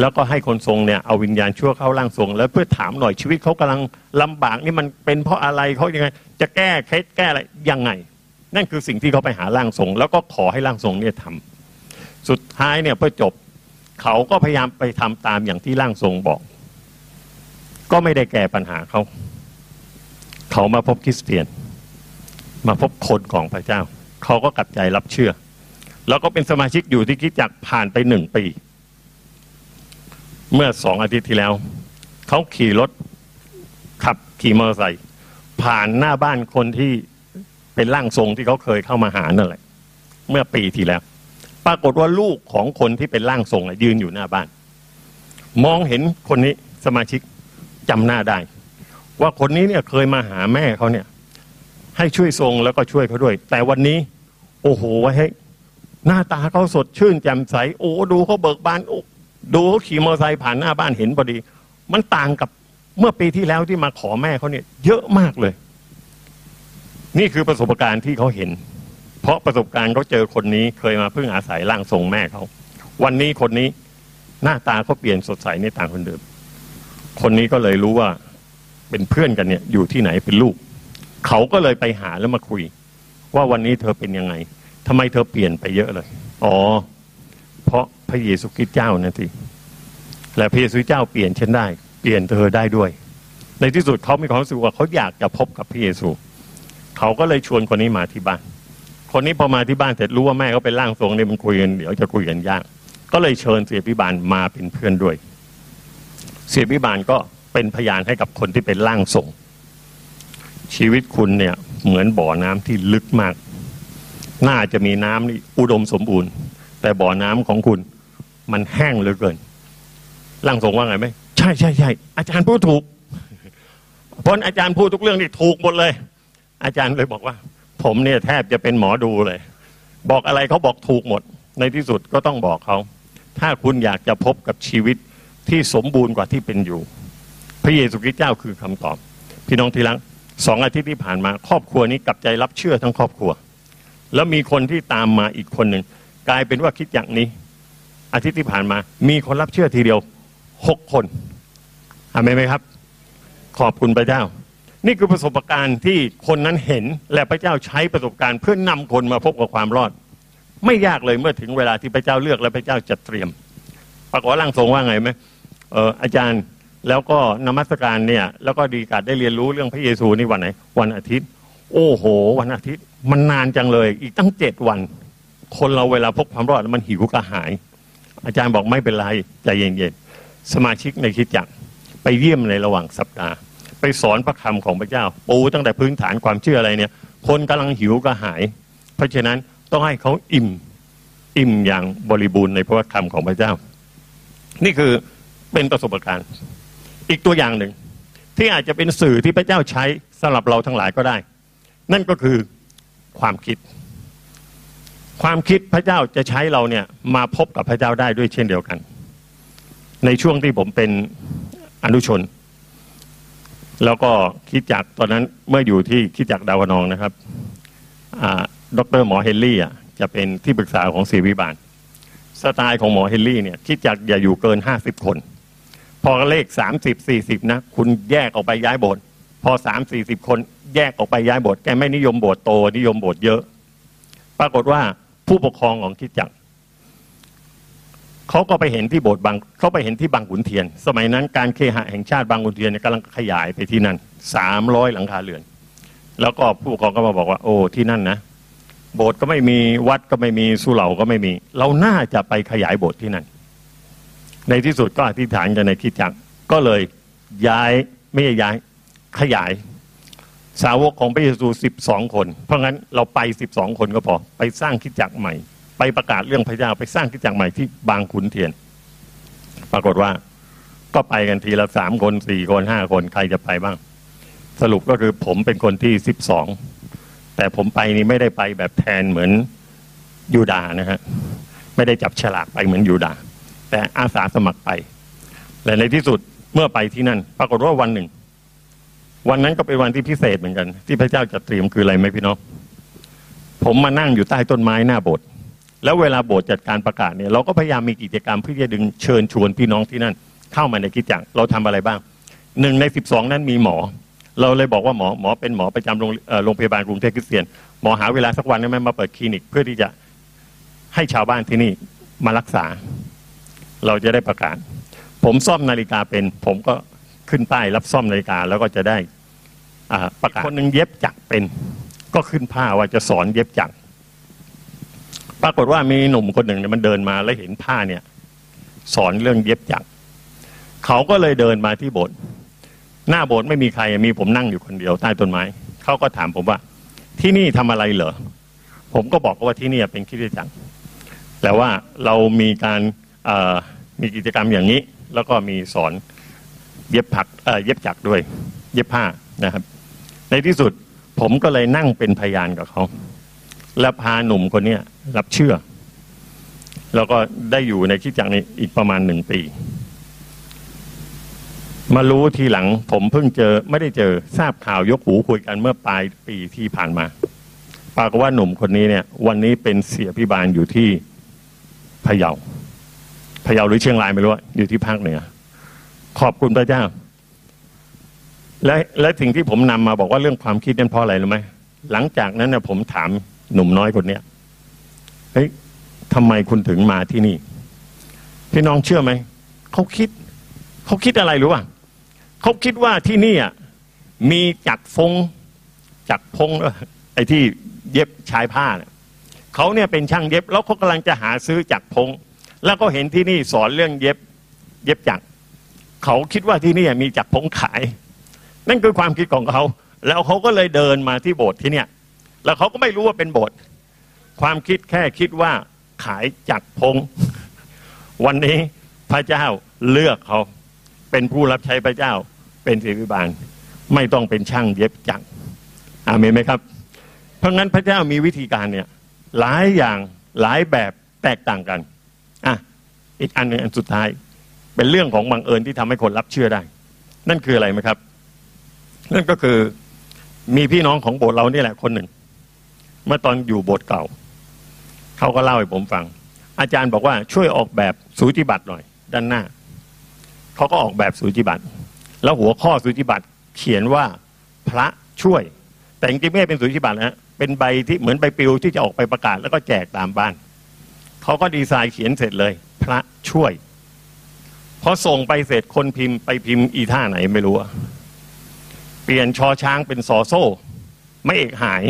Speaker 1: แล้วก็ให้คนทรงเนี่ยเอาวิญญาณชั่วเข้าร่างทรง แล้วเพื่อถามหน่อยชีวิตเขากำลังลำบากนี่มันเป็นเพราะอะไรเขายังไง จะแก้เคล็ดแก้อะไรยังไง นั่นคือสิ่งที่เขาไปหาร่างทรง แล้วก็ขอให้ร่างทรงเนี่ยทำสุดท้ายเนี่ยเพื่อจบเขาก็พยายามไปทำตามอย่างที่ร่างทรงบอก ก็ไม่ได้แก้ปัญหาเขา เขามาพบคริสเตียน มาพบคนของพระเจ้า เขาก็กลับใจรับเชื่อ แล้วก็เป็นสมาชิกอยู่ที่คิดจักผ่านไปหนึ่งปี เมื่อสองอาทิตย์ที่แล้ว เขาขี่รถขับขี่มอเตอร์ไซค์ผ่านหน้าบ้านคนที่เป็นร่างทรงที่เขาเคยเข้ามาหานั่นแหละ เมื่อปีที่แล้ว ปรากฏว่าลูกของคนที่เป็นร่างทรงยืนอยู่หน้าบ้าน มองเห็นคนนี้สมาชิกจำหน้าได้ ว่าคนนี้เนี่ยเคยมาหาแม่เขาเนี่ย ให้ช่วยทรงแล้วก็ช่วยเขาด้วย แต่วันนี้ โอ้โหเฮ้ย หน้าตาเขาสดชื่นแจ่มใส โอ้ดูเขาเบิกบานโอ้ดูเขาขี่มอเตอร์ไซค์ผ่านหน้าบ้านเห็นพอดี มันต่างกับเมื่อปีที่แล้วที่มาขอแม่เขาเนี่ย เยอะมากเลย นี่คือประสบการณ์ที่เขาเห็น เพราะประสบการณ์เขาเจอคนนี้เคยมาพึ่งอาศัยร่างทรงแม่เขาวันนี้คนนี้หน้าตาเขาเปลี่ยนสดใสในต่างคนเดิมคนนี้ก็เลยรู้ว่าเป็นเพื่อนกันเนี่ย อยู่ที่ไหนเป็นลูก เขาก็เลยไปหาแล้วมาคุย ว่าวันนี้เธอเป็นยังไง ทำไมเธอเปลี่ยนไปเยอะเลย อ๋อ เพราะพระเยซูคริสต์เจ้านั่นสิและพระเยซูเจ้าเปลี่ยนฉันได้ เปลี่ยนเธอได้ด้วย ในที่สุดเขามีความรู้สึกว่าเขาอยากจะพบกับพระเยซู เขาก็เลยชวนคนนี้มาที่บ้าน คนนี้พอมาที่บ้านเสร็จรู้ว่าแม่เขาเป็นร่างทรงเนี่ยมันคุยกันเดี๋ยวจะคุยกันยาก ก็เลยเชิญเสียพิบาลมาเป็นเพื่อนด้วย เสียพิบาลก็เป็นพยานให้กับคนที่เป็นร่างทรงชีวิตคุณเนี่ยเหมือนบ่อน้ำที่ลึกมาก น่าจะมีน้ำนี่อุดมสมบูรณ์ แต่บ่อน้ำของคุณ มันแห้งเหลือเกินร่างทรงว่าไงไหมใช่ใช่ใช่อาจารย์พูดถูกเพราะอาจารย์พูดทุกเรื่องนี่ถูกหมดเลย อาจารย์เลยบอกว่า ผมเนี่ยแทบจะเป็นหมอดูเลย บอกอะไรเขาบอกถูกหมด ในที่สุดก็ต้องบอกเขาถ้าคุณอยากจะพบกับชีวิตที่สมบูรณ์กว่าที่เป็นอยู่ พระเยซูคริสต์เจ้าคือคำตอบ พี่น้องที่รักสองอาทิตย์ที่ผ่านมา ครอบครัวนี้กลับใจรับเชื่อทั้งครอบครัว แล้วมีคนที่ตามมาอีกคนหนึ่งกลายเป็นว่าคิดอย่างนี้ อาทิตย์ที่ผ่านมา มีคนรับเชื่อทีเดียวหกคนอามนไหมครับ ขอบคุณพระเจ้า นี่คือประสบการณ์ที่คนนั้นเห็นและพระเจ้าใช้ประสบการณ์ เพื่อนำคนมาพบกับความรอด ไม่ยากเลยเมื่อถึงเวลาที่พระเจ้าเลือกและพระเจ้าจัดเตรียมปรากฏร่างทรงว่าไงไหมเอออาจารย์แล้วก็นมัสการเนี่ย แล้วก็ดีกาดได้เรียนรู้เรื่องพระเยซูนี่วันไหน วันอาทิตย์ โอ้โห วันอาทิตย์ มันนานจังเลย อีกตั้งเจ็ดวัน คนเราเวลาพบความรอดมันหิวกระหาย อาจารย์บอกไม่เป็นไรใจเย็นๆสมาชิกในคิดจักไปเยี่ยมในระหว่างสัปดาห์ ไปสอนพระคำของพระเจ้า ปูตั้งแต่พื้นฐานความเชื่ออะไรเนี่ย คนกำลังหิวกระหาย เพราะฉะนั้นต้องให้เขาอิ่มอิ่มอย่างบริบูรณ์ในพระคำของพระเจ้า นี่คือเป็นประสบการณ์ อีกตัวอย่างหนึ่ง ที่อาจจะเป็นสื่อที่พระเจ้าใช้สำหรับเราทั้งหลายก็ได้ นั่นก็คือ ความคิด ความคิดพระเจ้าจะใช้เราเนี่ยมาพบกับพระเจ้าได้ด้วยเช่นเดียวกัน ในช่วงที่ผมเป็นอนุชน แล้วก็คิดจักตอนนั้นเมื่ออยู่ที่คิดจักดาวนองนะครับดรหมอเฮนรี่อะจะเป็นที่ปรึกษาของศิวิบาลสไตล์ของหมอเฮนรี่เนี่ยคิดจักอย่าอยู่เกินห้าสิบคน พอเลขสามสิบสี่สิบนะ คุณแยกออกไปย้ายโบสถ์พอสามสี่สิบคน แยกออกไปย้ายโบสถ์แกไม่นิยมโบสถ์โต นิยมโบสถ์เยอะ ปรากฏว่าผู้ปกครองของคิดจักเขาก็ไปเห็นที่โบสถ์บางเขาไปเห็นที่บางขุนเทียน สมัยนั้นการเคหะแห่งชาติบางขุนเทียนกำลังขยายไปที่นั่นสามร้อยหลังคาเรือน แล้วก็ผู้ปกครองก็มาบอกว่า โอ้ที่นั่นนะโบสถ์ก็ไม่มีวัดก็ไม่มีสุเหร่าก็ไม่มี เราน่าจะไปขยายโบสถ์ที่นั่น ในที่สุดก็อธิษฐานกันในคิดจักก็เลยย้ายไม่ย้ายขยาย สาวกของพระเยซูสิบสองคน เพราะงั้นเราไปสิบสองคนก็พอ ไปสร้างคิดจักใหม่ ไปประกาศเรื่องพระเจ้าไปสร้างคิดจักใหม่ที่บางขุนเทียน ปรากฏว่าก็ไปกันทีละสามคนสี่คนห้าคนใครจะไปบ้าง สรุปก็คือผมเป็นคนที่สิบสองแต่ผมไปนี่ไม่ได้ไปแบบแทนเหมือนยูดานะฮะไม่ได้จับฉลากไปเหมือนยูดา แต่อาสาสมัครไป และในที่สุดเมื่อไปที่นั่น ปรากฏว่าวันหนึ่ง วันนั้นก็เป็นวันที่พิเศษเหมือนกัน ที่พระเจ้าจะเตรียมคืออะไรไหมพี่น้องผมมานั่งอยู่ใต้ต้นไม้หน้าโบสถ์แล้วเวลาโบสถ์จัดการประกาศเนี่ยเราก็พยายามมีกิจกรรมเพื่อจะดึงเชิญชวนพี่น้องที่นั่น เข้ามาในกิจจักรเราทำอะไรบ้างหนึ่งในสิบสองนั้นมีหมอ เราเลยบอกว่าหมอหมอเป็นหมอประจำโรงโรงพยาบาลกรุงเทพคริสเตียน หมอหาเวลาสักวันได้ไหมมาเปิดคลินิก เพื่อที่จะให้ชาวบ้านที่นี่มารักษา เราจะได้ประกาศ ผมซ่อมนาฬิกาเป็น ผมก็ขึ้นป้ายรับซ่อมนาฬิกาแล้วก็จะได้ ประกคนหนึ่งเย็บจักเป็น ก็ขึ้นผ้าว่าจะสอนเย็บจักปรากฏว่ามีหนุ่มคนหนึ่งเนี่ยมันเดินมาแล้วเห็นผ้าเนี่ย สอนเรื่องเย็บจักเขาก็เลยเดินมาที่โบสถ์หน้าโบสถ์ไม่มีใครมีผมนั่งอยู่คนเดียวใต้ต้นไม้เขาก็ถามผมว่า ที่นี่ทำอะไรเหรอผมก็บอกว่าที่นี่เป็นคิดจักรแต่ว่าเรามีการมีกิจกรรมอย่างนี้ แล้วก็มีสอนเย็บผักเย็บจักรด้วย เย็บผ้านะครับ ในที่สุดผมก็เลยนั่งเป็นพยานกับเขา และพาหนุ่มคนนี้รับเชื่อ แล้วก็ได้อยู่ในคิดจักรนี้อีกประมาณหนึ่งปี มารู้ทีหลัง ผมเพิ่งเจอไม่ได้เจอทราบข่าวยกหูคุยกันเมื่อปลายปีที่ผ่านมา ปรากฏว่าหนุ่มคนนี้เนี่ย วันนี้เป็นเสียพิบาลอยู่ที่พะเยาพะเยาหรือเชียงรายไม่รู้อยู่ที่ภาคเหนือขอบคุณพระเจ้า และและสิ่งที่ผมนำมาบอกว่าเรื่องความคิดนั้นเพราะอะไรรู้ไหมหลังจากนั้นเนี่ยผมถามหนุ่มน้อยคนเนี้ยเฮ้ยทำไมคุณถึงมาที่นี่ พี่น้องเชื่อไหมเขาคิดเขาคิดอะไรรู้ป่ะเขาคิดว่าที่นี่อะมีจักฟงจักพงไอ้ที่เย็บชายผ้าเนี่ยเขาเนี่ยเป็นช่างเย็บ แล้วเขากำลังจะหาซื้อจักพง แล้วก็เห็นที่นี่สอนเรื่องเย็บ เย็บจักเขาคิดว่าที่นี่มีจักพงขาย นั่นคือความคิดของเขา แล้วเขาก็เลยเดินมาที่โบสถ์ที่เนี่ยแล้วเขาก็ไม่รู้ว่าเป็นโบสถ์ความคิดแค่คิดว่าขายจักพง วันนี้พระเจ้าเลือกเขา เป็นผู้รับใช้พระเจ้าเป็นศิริบาล ไม่ต้องเป็นช่างเย็บจักรอาเมนไหมครับ เพราะงั้นพระเจ้ามีวิธีการเนี่ยหลายอย่างหลายแบบแตกต่างกันอะอีกอันหนึ่งอันสุดท้าย เป็นเรื่องของบังเอิญที่ทำให้คนรับเชื่อได้ นั่นคืออะไรไหมครับ นั่นก็คือมีพี่น้องของโบสถ์เรานี่แหละคนหนึ่ง เมื่อตอนอยู่โบสถ์เก่า เขาก็เล่าให้ผมฟัง อาจารย์บอกว่าช่วยออกแบบสูจิบัตรหน่อย ด้านหน้า เขาก็ออกแบบสูจิบัตรแล้วหัวข้อสูจิบัตรเขียนว่าพระช่วย แต่จริงๆไม่เป็นสูจิบัตรนะเป็นใบที่เหมือนใบปลิวที่จะออกไปประกาศ แล้วก็แจกตามบ้าน เขาก็ดีไซน์เขียนเสร็จเลย พระช่วยพอส่งไปเสร็จคนพิมพ์ไปพิมพ์อีท่าไหนไม่รู้ เปลี่ยนชอช้างเป็นสอโซ่ ไม่เอกหาย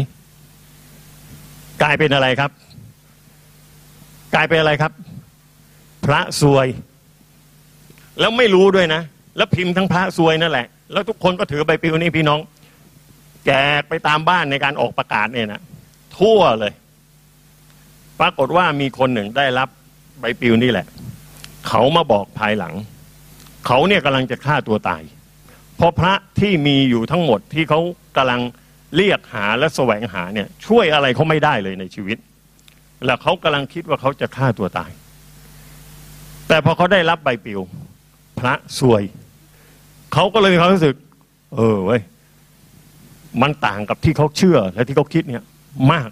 Speaker 1: กลายเป็นอะไรครับ กลายเป็นอะไรครับ พระซวย แล้วไม่รู้ด้วยนะ แล้วพิมพ์ทั้งพระซวยนั่นแหละ แล้วทุกคนก็ถือใบปลิวนี่พี่น้อง แจกไปตามบ้านในการออกประกาศเนี่ยนะทั่วเลย ปรากฏว่ามีคนหนึ่งได้รับใบปลิวนี่แหละ เขามาบอกภายหลัง เขาเนี่ยกำลังจะฆ่าตัวตาย เพราะพระที่มีอยู่ทั้งหมดที่เขากำลังเรียกหาและแสวงหาเนี่ยช่วยอะไรเขาไม่ได้เลยในชีวิต แล้วเขากำลังคิดว่าเขาจะฆ่าตัวตาย แต่พอเขาได้รับใบปลิว พระสวย เขาก็เลยมีความรู้สึก เออเว้ยมันต่างกับที่เขาเชื่อและที่เขาคิดเนี่ย มาก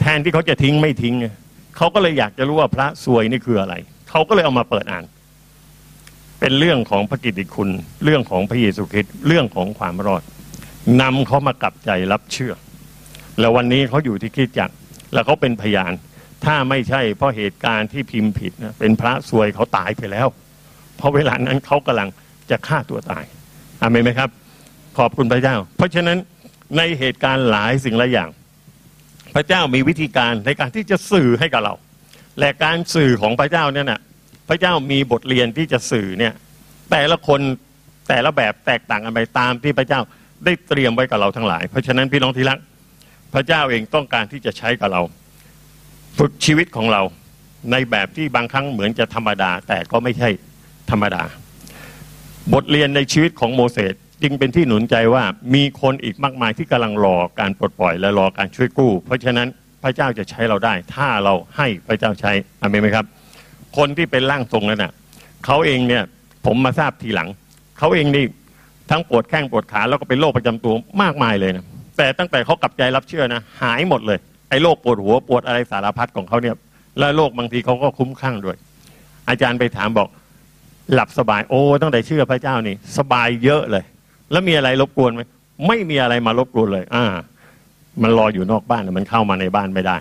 Speaker 1: แทนที่เขาจะทิ้งไม่ทิ้งไงเขาก็เลยอยากจะรู้ว่าพระสวยนี่คืออะไร เขาก็เลยเอามาเปิดอ่าน เป็นเรื่องของพระกิตติคุณ เรื่องของพระเยซูคริสต์เรื่องของความรอดนำเขามากลับใจรับเชื่อ แล้ววันนี้เขาอยู่ที่คริดจักร แล้วเขาเป็นพยาน ถ้าไม่ใช่เพราะเหตุการณ์ที่พิมพ์ผิดนะเป็นพระสวยเขาตายไปแล้ว เพราะเวลานั้นเขากำลังจะฆ่าตัวตายอามนไหมครับ ขอบคุณพระเจ้า เพราะฉะนั้นในเหตุการณ์หลายสิ่งหลายอย่าง พระเจ้ามีวิธีการในการที่จะสื่อให้กับเรา และการสื่อของพระเจ้าเนี่ยนะ พระเจ้ามีบทเรียนที่จะสื่อเนี่ย แต่ละคนแต่ละแบบแตกต่างกันไปตามที่พระเจ้าได้เตรียมไว้กับเราทั้งหลาย เพราะฉะนั้นพี่น้องที่รัก พระเจ้าเองต้องการที่จะใช้กับเรา ฝึกชีวิตของเราในแบบที่บางครั้งเหมือนจะธรรมดา แต่ก็ไม่ใช่ธรรมดา บทเรียนในชีวิตของโมเสสจึงเป็นที่หนุนใจว่ามีคนอีกมากมายที่กำลังรอการปลดปล่อยและรอการช่วยกู้ เพราะฉะนั้นพระเจ้าจะใช้เราได้ ถ้าเราให้พระเจ้าใช้อเมนไหมครับ คนที่เป็นร่างทรงนั้นน่ะเขาเองเนี่ย ผมมาทราบทีหลัง เขาเองนี่ทั้งปวดแข้งปวดขาแล้วก็เป็นโรคประจำตัวมากมายเลยนะแต่ตั้งแต่เขากลับใจรับเชื่อนะหายหมดเลยไอ้โรคปวดหัวปวดอะไรสารพัดของเขาเนี่ยและโรคบางทีเขาก็คุ้มข้างด้วย อาจารย์ไปถามบอก หลับสบายโอ้ตั้งแต่เชื่อพระเจ้านี่ สบายเยอะเลย แล้วมีอะไรรบกวนไหมไม่มีอะไรมารบกวนเลย อ่า มันรออยู่นอกบ้านมันเข้ามาในบ้านไม่ได้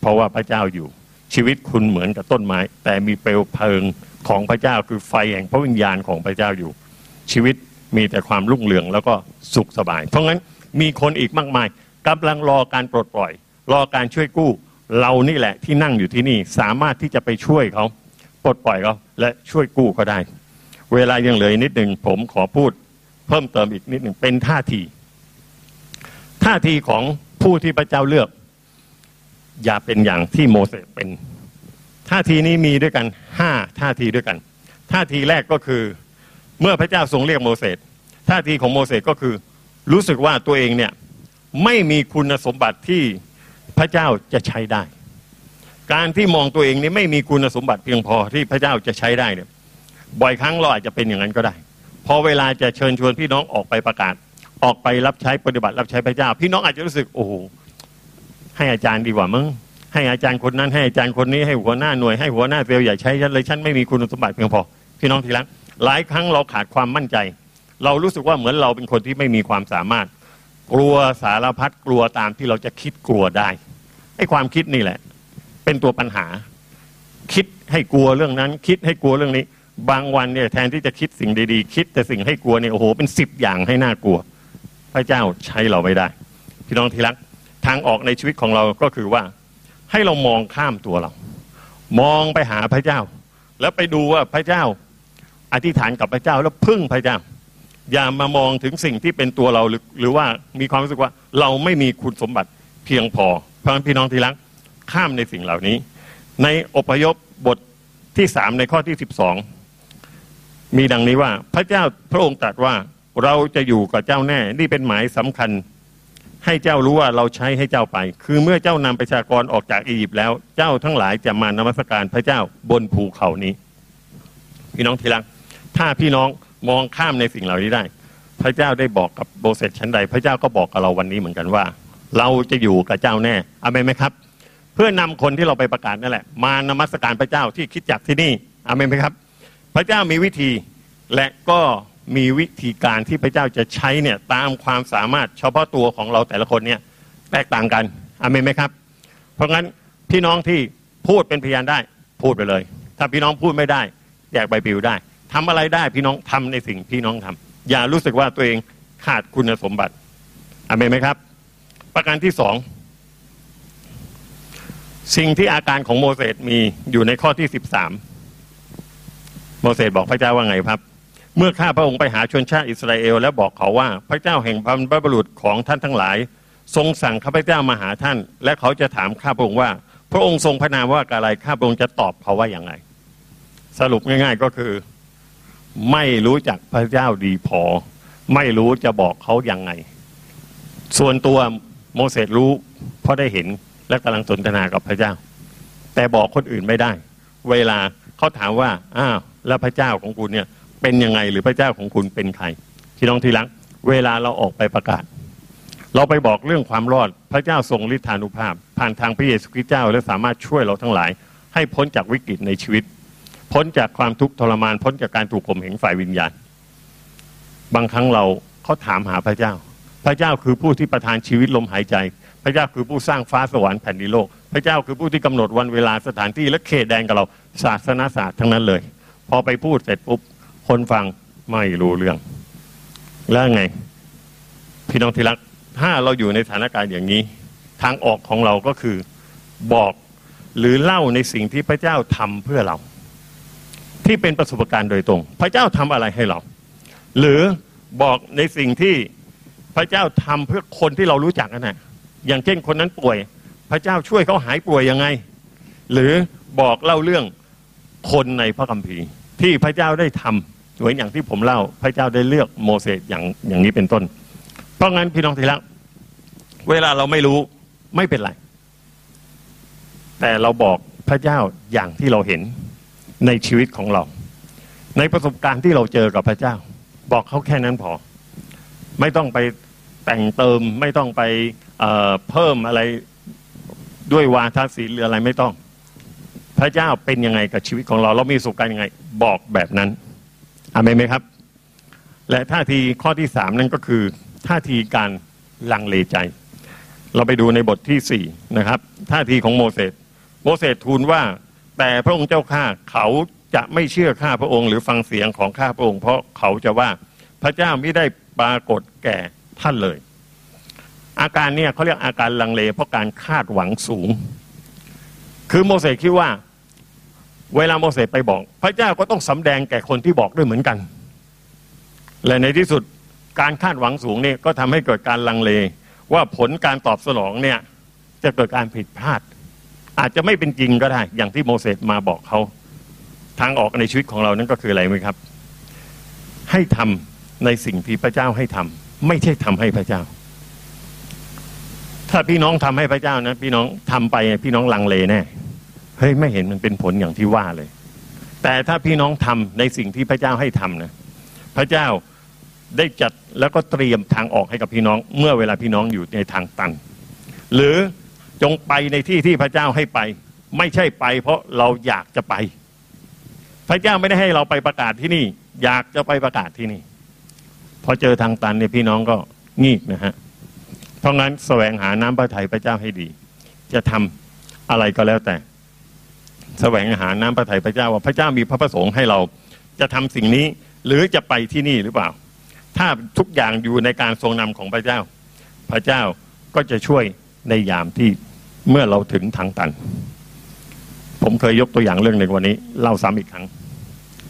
Speaker 1: เพราะว่าพระเจ้าอยู่ ชีวิตคุณเหมือนกับต้นไม้ แต่มีเปลวเพลิงของพระเจ้าคือไฟแห่งพระวิญญาณของพระเจ้าอยู่ ชีวิตมีแต่ความรุ่งเรืองแล้วก็สุขสบาย เพราะงั้นมีคนอีกมากมายกำลังรอการปลดปล่อย รอการช่วยกู้ เรานี่แหละที่นั่งอยู่ที่นี่สามารถที่จะไปช่วยเขาปลดปล่อยเขาและช่วยกู้เขาได้ เวลายังเหลือนิดหนึ่งผมขอพูด เพิ่มเติมอีกนิดหนึ่งเป็นท่าที ท่าทีของผู้ที่พระเจ้าเลือก อย่าเป็นอย่างที่โมเสสเป็นท่าทีนี้มีด้วยกันห้าท่าทีด้วยกันท่าทีแรกก็คือ เมื่อพระเจ้าทรงเรียกโมเสสท่าทีของโมเสสก็คือ รู้สึกว่าตัวเองเนี่ยไม่มีคุณสมบัติที่พระเจ้าจะใช้ได้ การที่มองตัวเองนี่ไม่มีคุณสมบัติเพียงพอที่พระเจ้าจะใช้ได้เนี่ยบ่อยครั้งเราอาจจะเป็นอย่างนั้นก็ได้ พอเวลาจะเชิญชวนพี่น้องออกไปประกาศ ออกไปรับใช้ปฏิบัติรับใช้พระเจ้า พี่น้องอาจจะรู้สึกโอ้โห ให้อาจารย์ดีกว่ามั้งให้อาจารย์คนนั้นให้อาจารย์คนนี้ให้หัวหน้าหน่วยให้หัวหน้าเซลล์ใหญ่ใช้ฉันเลยฉันไม่มีคุณสมบัติเพียงพอพี่น้องทีละหลายครั้งเราขาดความมั่นใจ เรารู้สึกว่าเหมือนเราเป็นคนที่ไม่มีความสามารถ กลัวสารพัดกลัวตามที่เราจะคิดกลัวได้ไอ้ความคิดนี่แหละ เป็นตัวปัญหา คิดให้กลัวเรื่องนั้น คิดให้กลัวเรื่องนี้ บางวันเนี่ยแทนที่จะคิดสิ่งดีๆ คิดแต่สิ่งให้กลัวเนี่ยโอ้โหเป็นสิบอย่างให้น่ากลัว พระเจ้าใช้เราไม่ได้ พี่น้องที่รัก ทางออกในชีวิตของเราก็คือว่า ให้เรามองข้ามตัวเรา มองไปหาพระเจ้า แล้วไปดูว่าพระเจ้า อธิษฐานกับพระเจ้าแล้วพึ่งพระเจ้า อย่ามามองถึงสิ่งที่เป็นตัวเราหรือหรือว่ามีความรู้สึกว่าเราไม่มีคุณสมบัติเพียงพอเพราะพี่น้องที่รักข้ามในสิ่งเหล่านี้ ในอพยพบทที่สามในข้อที่สิบสองมีดังนี้ว่าพระเจ้าพระองค์ตรัสว่าเราจะอยู่กับเจ้าแน่ นี่เป็นหมายสำคัญ ให้เจ้ารู้ว่าเราใช้ให้เจ้าไป คือเมื่อเจ้านำประชากรออกจากอียิปต์แล้ว เจ้าทั้งหลายจะมานมัสการพระเจ้าบนภูเขานี้ พี่น้องที่รักถ้าพี่น้องมองข้ามในสิ่งเหล่านี้ได้ พระเจ้าได้บอกกับโบเซตชั้นใด พระเจ้าก็บอกกับเราวันนี้เหมือนกันว่า เราจะอยู่กับเจ้าแน่อเมนไหมครับ เพื่อนำคนที่เราไปประกาศนั่นแหละ มานมัสการพระเจ้าที่คิดจักที่นี่อเมนไหมครับ พระเจ้ามีวิธีและก็ มีวิธีการที่พระเจ้าจะใช้เนี่ยตามความสามารถเฉพาะตัวของเราแต่ละคนเนี่ยแตกต่างกันอเมนไหมครับ เพราะงั้นพี่น้องที่พูดเป็นพยานได้พูดไปเลย ถ้าพี่น้องพูดไม่ได้แยกใบปลิวได้ทำอะไรได้พี่น้องทำในสิ่งพี่น้องทำอย่ารู้สึกว่าตัวเองขาดคุณสมบัติอเมนไหมครับ ประการที่สองสิ่งที่อาการของโมเสสมีอยู่ในข้อที่สิบสามโมเสสบอกพระเจ้าว่าไงครับ เมื่อข้าพระองค์ไปหาชนชาติอิสราเอล แล้วบอกเขาว่าพระเจ้าแห่งบรรพบุรุษของท่านทั้งหลาย ทรงสั่งข้าพเจ้ามาหาท่าน และเขาจะถามข้าพระองค์ว่า พระองค์ทรงพระนามว่าอะไรข้าพระองค์จะตอบเขาว่าอย่างไร สรุปง่าย ๆก็คือ ไม่รู้จักพระเจ้าดีพอ ไม่รู้จะบอกเขาอย่างไง ส่วนตัวโมเสสรู้เพราะได้เห็นและกำลังสนทนากับพระเจ้า แต่บอกคนอื่นไม่ได้ เวลาเขาถามว่าอ้าวแล้วพระเจ้าของคุณเนี่ย เป็นยังไงหรือพระเจ้าของคุณเป็นใครพี่น้องทีหลังเวลาเราออกไปประกาศ เราไปบอกเรื่องความรอดพระเจ้าทรงฤทธานุภาพ ผ่านทางพระเยซูคริสต์เจ้า และสามารถช่วยเราทั้งหลาย ให้พ้นจากวิกฤตในชีวิต พ้นจากความทุกข์ทรมาน พ้นจากการถูกข่มเหงฝ่ายวิญญาณ บางครั้งเราเขาถามหาพระเจ้า พระเจ้าคือผู้ที่ประทานชีวิตลมหายใจ พระเจ้าคือผู้สร้างฟ้าสวรรค์แผ่นดินโลก พระเจ้าคือผู้ที่กำหนดวันเวลาสถานที่และเขตแดนกับเราศาสนาศาสตร์ทั้งนั้นเลย พอไปพูดเสร็จปุ๊บ คนฟังไม่รู้เรื่อง แล้วไง พี่น้องที่รัก ถ้าเราอยู่ในสถานการณ์อย่างนี้ ทางออกของเราก็คือบอกหรือเล่าในสิ่งที่พระเจ้าทำเพื่อเรา ที่เป็นประสบการณ์โดยตรง พระเจ้าทำอะไรให้เรา หรือบอกในสิ่งที่พระเจ้าทำเพื่อคนที่เรารู้จักนะอย่างเช่นคนนั้นป่วย พระเจ้าช่วยเขาหายป่วยยังไง หรือบอกเล่าเรื่องคนในพระคัมภีร์ที่พระเจ้าได้ทำ เหมือนอย่างที่ผมเล่าพระเจ้าได้เลือกโมเสสอย่างอย่างนี้เป็นต้น เพราะงั้นพี่น้องทีละเวลาเราไม่รู้ไม่เป็นไร แต่เราบอกพระเจ้าอย่างที่เราเห็นในชีวิตของเรา ในประสบการณ์ที่เราเจอกับพระเจ้า บอกเขาแค่นั้นพอ ไม่ต้องไปแต่งเติมไม่ต้องไปเเพิ่มอะไรด้วยวาทศิลป์หรืออะไรไม่ต้อง พระเจ้าเป็นยังไงกับชีวิตของเรา เรามีประสบการณ์ยังไง บอกแบบนั้น อเมนไหมครับ และท่าทีข้อที่สามนั่นก็คือ ท่าทีการลังเลใจ เราไปดูในบทที่สี่นะครับ ท่าทีของโมเสสโมเสสทูลว่า แต่พระองค์เจ้าข้าเขาจะไม่เชื่อข้าพระองค์ หรือฟังเสียงของข้าพระองค์ เพราะเขาจะว่าพระเจ้าไม่ได้ปรากฏแก่ท่านเลย อาการเนี่ยเขาเรียกอาการลังเล เพราะการคาดหวังสูง คือโมเสสคิดว่า เวลาโมเสสไปบอก พระเจ้าก็ต้องสำแดงแก่คนที่บอกด้วยเหมือนกัน และในที่สุดการคาดหวังสูงนี่ก็ทำให้เกิดการลังเล ว่าผลการตอบสนองเนี่ย จะเกิดการผิดพลาด อาจจะไม่เป็นจริงก็ได้ อย่างที่โมเสสมาบอกเขาทางออกในชีวิตของเรานั่นก็คืออะไรไหมครับ ให้ทำในสิ่งที่พระเจ้าให้ทำไม่ใช่ทำให้พระเจ้า ถ้าพี่น้องทำให้พระเจ้านะพี่น้องทำไปพี่น้องลังเลแน่ เฮ้ยไม่เห็นมันเป็นผลอย่างที่ว่าเลย แต่ถ้าพี่น้องทำในสิ่งที่พระเจ้าให้ทำนะพระเจ้าได้จัดแล้วก็เตรียมทางออกให้กับพี่น้อง เมื่อเวลาพี่น้องอยู่ในทางตัน หรือจงไปในที่ที่พระเจ้าให้ไป ไม่ใช่ไป เพราะเราอยากจะไป พระเจ้าไม่ได้ให้เราไปประกาศที่นี่ อยากจะไปประกาศที่นี่ พอเจอทางตันเนี่ยพี่น้องก็งีกนะฮะเพราะงั้นแสวงหาน้ำพระทัยพระเจ้าให้ดี จะทำอะไรก็แล้วแต่ แสวงหาน้ำพระทัยพระเจ้าว่าพระเจ้ามีพระประสงค์ให้เราจะทำสิ่งนี้ หรือจะไปที่นี่หรือเปล่า ถ้าทุกอย่างอยู่ในการทรงนำของพระเจ้า พระเจ้าก็จะช่วยในยามที่เมื่อเราถึงทางตัน ผมเคยยกตัวอย่างเรื่องหนึ่งวันนี้เล่าซ้ำอีกครั้ง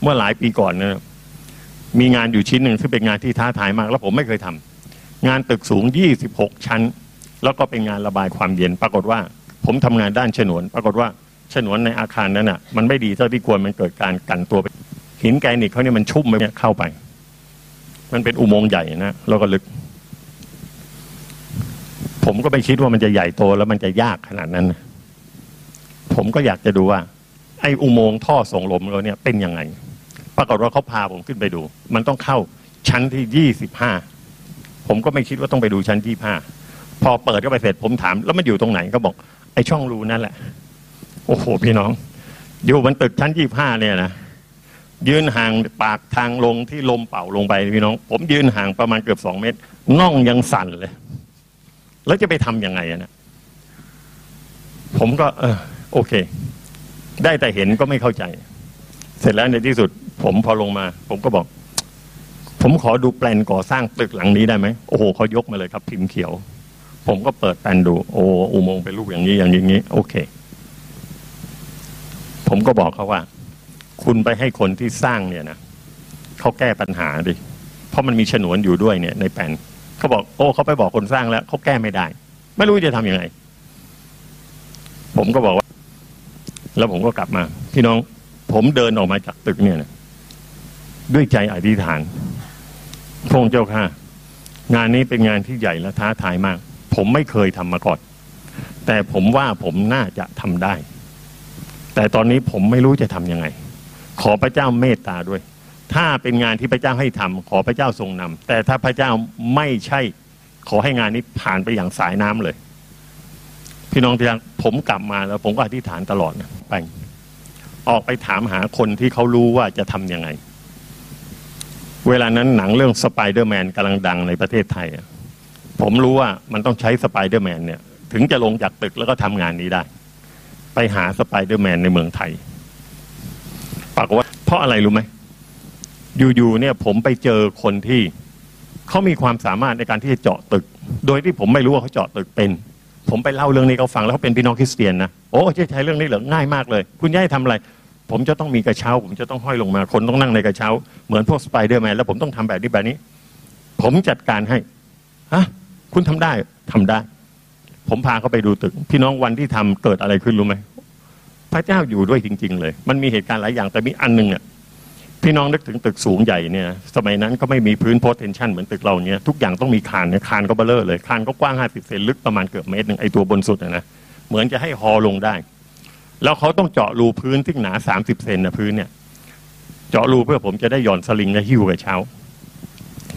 Speaker 1: เมื่อหลายปีก่อนนะมีงานอยู่ชิ้นหนึ่งซึ่งเป็นงานที่ท้าทายมาก แล้วผมไม่เคยทำงานตึกสูง 26 ชั้น แล้วก็เป็นงานระบายความเย็น ปรากฏว่า ผมทำงานด้านฉนวน ปรากฏว่า ฉนวนในอาคารนั้นอะ มันไม่ดีเท่าที่ควรมันเกิดการกันตัวหินแกรนิตเขาเนี่ยมันชุ่มไปเข้าไป มันเป็นอุโมงค์ใหญ่นะแล้วก็ลึก ผมก็ไม่คิดว่ามันจะใหญ่โตแล้วมันจะยากขนาดนั้น ผมก็อยากจะดูว่า ไอ้อุโมงค์ท่อส่งลมเราเนี่ยเป็นยังไง ปรากฏว่าเขาพาผมขึ้นไปดู มันต้องเข้าชั้นที่ยี่สิบห้าผมก็ไม่คิดว่าต้องไปดูชั้นที่ห้าพอเปิดเข้าไปเสร็จผมถาม แล้วมันอยู่ตรงไหนก็บอก ไอ้ช่องรูนั่นแหละ โอ้โห พี่น้อง อยู่บนตึกชั้นยี่ห้าเนี่ยนะยืนห่างปากทางลงที่ลมเป่าลงไปพี่น้อง ผมยืนห่างประมาณเกือบสองเมตรน่องยังสั่นเลย แล้วจะไปทำยังไงนะผมก็ เออ โอเค ได้แต่เห็นก็ไม่เข้าใจ เสร็จแล้วในที่สุด ผมพอลงมา ผมก็บอก ผมขอดูแปลนก่อสร้างตึกหลังนี้ได้ไหมโอ้โหเขายกมาเลยครับ พิมพ์เขียว ผมก็เปิดแปลนดู โอ้อุโมงค์เป็นรูปอย่างนี้อย่างนี้โอเค ผมก็บอกเขาว่า คุณไปให้คนที่สร้างเนี่ยนะเขาแก้ปัญหาดิเพราะมันมีฉนวนอยู่ด้วยเนี่ย ในแปลนเขาบอกโอ้เขาไปบอกคนสร้างแล้วเขาแก้ไม่ได้ ไม่รู้จะทำยังไง ผมก็บอกว่า แล้วผมก็กลับมา พี่น้อง ผมเดินออกมาจากตึกเนี่ยนะด้วยใจอธิษฐานพระองค์เจ้าค่ะ งานนี้เป็นงานที่ใหญ่และท้าทายมาก ผมไม่เคยทำมาก่อนแต่ผมว่าผมน่าจะทำได้ แต่ตอนนี้ผมไม่รู้จะทำยังไง ขอพระเจ้าเมตตาด้วย ถ้าเป็นงานที่พระเจ้าให้ทำขอพระเจ้าทรงนำแต่ถ้าพระเจ้าไม่ใช่ ขอให้งานนี้ผ่านไปอย่างสายน้ำเลย พี่น้องที่รักผมกลับมาแล้ว ผมก็อธิษฐานตลอดนะไปออกไปถามหาคนที่เขารู้ว่าจะทำยังไง เวลานั้นหนังเรื่องสไปเดอร์แมนกำลังดังในประเทศไทย ผมรู้ว่ามันต้องใช้สไปเดอร์แมนเนี่ย ถึงจะลงจากตึกแล้วก็ทำงานนี้ได้ ไปหาสไปเดอร์แมนในเมืองไทยปรากฏว่าเพราะอะไรรู้ไหมอยู่ๆเนี่ยผมไปเจอคนที่เขามีความสามารถในการที่จะเจาะตึก โดยที่ผมไม่รู้ว่าเขาเจาะตึกเป็น ผมไปเล่าเรื่องนี้เขาฟังแล้วเขาเป็นพี่น้องคริสเตียนนะโอ้ใช่ใช้เรื่องนี้เหรอง่ายมากเลย คุณอยากทำอะไร ผมจะต้องมีกระเช้า ผมจะต้องห้อยลงมา คนต้องนั่งในกระเช้า เหมือนพวกสไปเดอร์แมนแล้วผมต้องทำแบบนี้แบบนี้ ผมจัดการให้ฮะคุณทำได้ทำได้ ผมพาเขาไปดูตึก พี่น้องวันที่ทำเกิดอะไรขึ้นรู้ไหมพระเจ้าอยู่ด้วยจริง ๆ เลย มันมีเหตุการณ์หลายอย่างแต่มีอันหนึงอะพี่น้องนึกถึงตึกสูงใหญ่เนี่ย สมัยนั้นก็ไม่มีพื้น post-tension เหมือนตึกเราเนี่ยทุกอย่างต้องมีคานเนี่ยคานก็เบ้อเร่อเลยคานก็กว้าง50เซนลึกประมาณเกือบเมตรหนึ่งไอตัวบนสุดนะเหมือนจะให้ฮอลงได้ แล้วเขาต้องเจาะรูพื้นที่หนา30เซนนะพื้นเนี่ย เจาะรูเพื่อผมจะได้หย่อนสลิงและหิ้วกระเช้า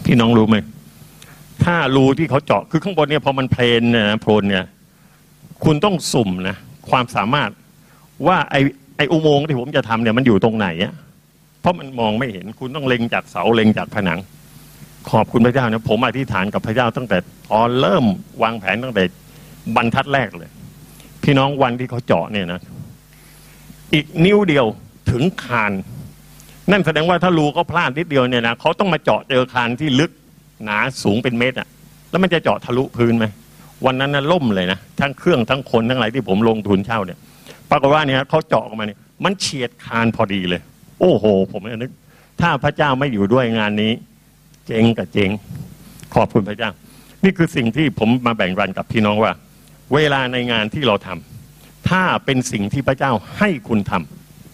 Speaker 1: พี่น้องรู้ไหม ถ้ารูที่เขาเจาะคือข้างบนเนี่ยพอมันเพลนเนี่ยนะโพลนเนี่ย คุณต้องสุ่มนะความสามารถว่าไอไออุโมงค์ที่ผมจะทำเนี่ยมันอยู่ตรงไหนอะเพราะมันมองไม่เห็นคุณต้องเล็งจากเสาเล็งจากผนัง ขอบคุณพระเจ้านะผมอธิษฐานกับพระเจ้าตั้งแต่ตอนเริ่มวางแผนตั้งแต่บรรทัดแรกเลย พี่น้องวันที่เขาเจาะเนี่ยนะ อีกนิ้วเดียวถึงคาน นั่นแสดงว่าถ้ารูเขาพลาดนิดเดียวเนี่ยนะเขาต้องมาเจาะเจอคานที่ลึก หนาสูงเป็นเมตรอะแล้วมันจะเจาะทะลุพื้นไหมวันนั้นนะล่มเลยนะทั้งเครื่องทั้งคนทั้งอะไรที่ผมลงทุนเช่าเนี่ยปรากฏว่าเนี่ยเขาเจาะออกมาเนี่ยมันเฉียดคานพอดีเลย โอ้โห ผมนึก ถ้าพระเจ้าไม่อยู่ด้วยงานนี้ เจ๊งกับเจ๊งขอบคุณพระเจ้า นี่คือสิ่งที่ผมมาแบ่งปันกับพี่น้องว่า เวลาในงานที่เราทำถ้าเป็นสิ่งที่พระเจ้าให้คุณท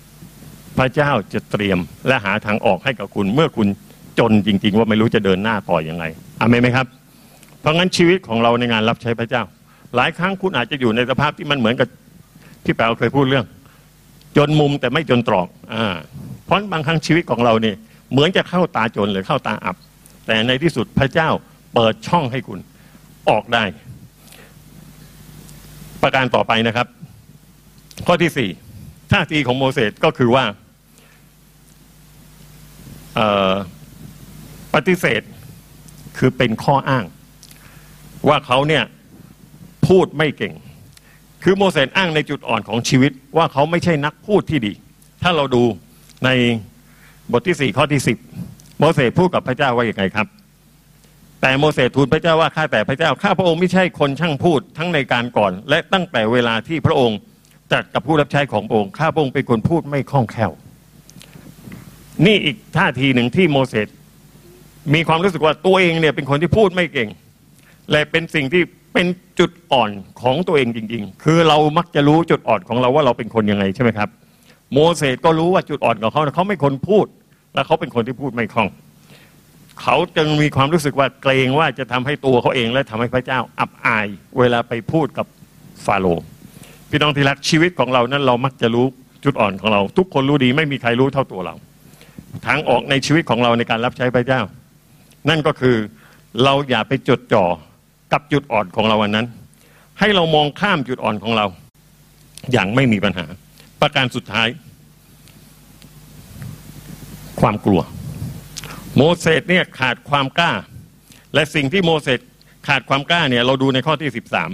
Speaker 1: ำพระเจ้าจะเตรียมและหาทางออกให้กับคุณเมื่อคุณ จนจริง ๆ ว่าไม่รู้จะเดินหน้าต่ออยังไงอเมนไหมครับ เพราะงั้นชีวิตของเราในงานรับใช้พระเจ้า หลายครั้งคุณอาจจะอยู่ในสภาพที่มันเหมือนกับที่แปลเคยพูดเรื่อง จนมุมแต่ไม่จนตรอกอ่าเพราะบางครั้งชีวิตของเราเนี่ยเหมือนจะเข้าตาจนหรือเข้าตาอับ แต่ในที่สุดพระเจ้าเปิดช่องให้คุณออกได้ ประการต่อไปนะครับ ข้อที่สี่ท่าทีของโมเสสก็คือว่า เอ่อ ฏิเสธคือเป็นข้ออ้าง ว่าเขาเนี่ยพูดไม่เก่ง คือโมเสสอ้างในจุดอ่อนของชีวิต ว่าเขาไม่ใช่นักพูดที่ดี ถ้าเราดูในบทที่สี่ข้อที่สิบโมเสสพูดกับพระเจ้าว่าอย่างไงครับ แต่โมเสสทูลพระเจ้าว่าข้าแต่พระเจ้าข้าพระองค์ไม่ใช่คนช่างพูดทั้งในการก่อน และตั้งแต่เวลาที่พระองค์ตรัสกับผู้รับใช้ขององค์ข้าพระองค์เป็นคนพูดไม่คล่องแคล่ว นี่อีกท่าทีหนึ่งที่โมเสส มีความรู้สึกว่าตัวเองเนี่ยเป็นคนที่พูดไม่เก่ง และเป็นสิ่งที่เป็นจุดอ่อนของตัวเองจริง ๆ คือเรามักจะรู้จุดอ่อนของเราว่าเราเป็นคนยังไงใช่ไหมครับ โมเสสก็รู้ว่าจุดอ่อนของเขาเขาไม่คนพูด และเขาเป็นคนที่พูดไม่คล่องเขาจึงมีความรู้สึกว่าเกรงว่าจะทำให้ตัวเขาเองและทำให้พระเจ้าอับอาย เวลาไปพูดกับฟาโรห์พี่น้องที่รักชีวิตของเรานั้นเรามักจะรู้จุดอ่อนของเรา ทุกคนรู้ดีไม่มีใครรู้เท่าตัวเราทางออกในชีวิตของเราในการรับใช้พระเจ้า นั่นก็คือเราอย่าไปจดจ่อกับจุดอ่อนของเราอันนั้น ให้เรามองข้ามจุดอ่อนของเรา อย่างไม่มีปัญหา ประการสุดท้าย ความกลัว โมเสสเนี่ยขาดความกล้า และสิ่งที่โมเสสขาดความกล้าเนี่ย เราดูในข้อที่สิบสาม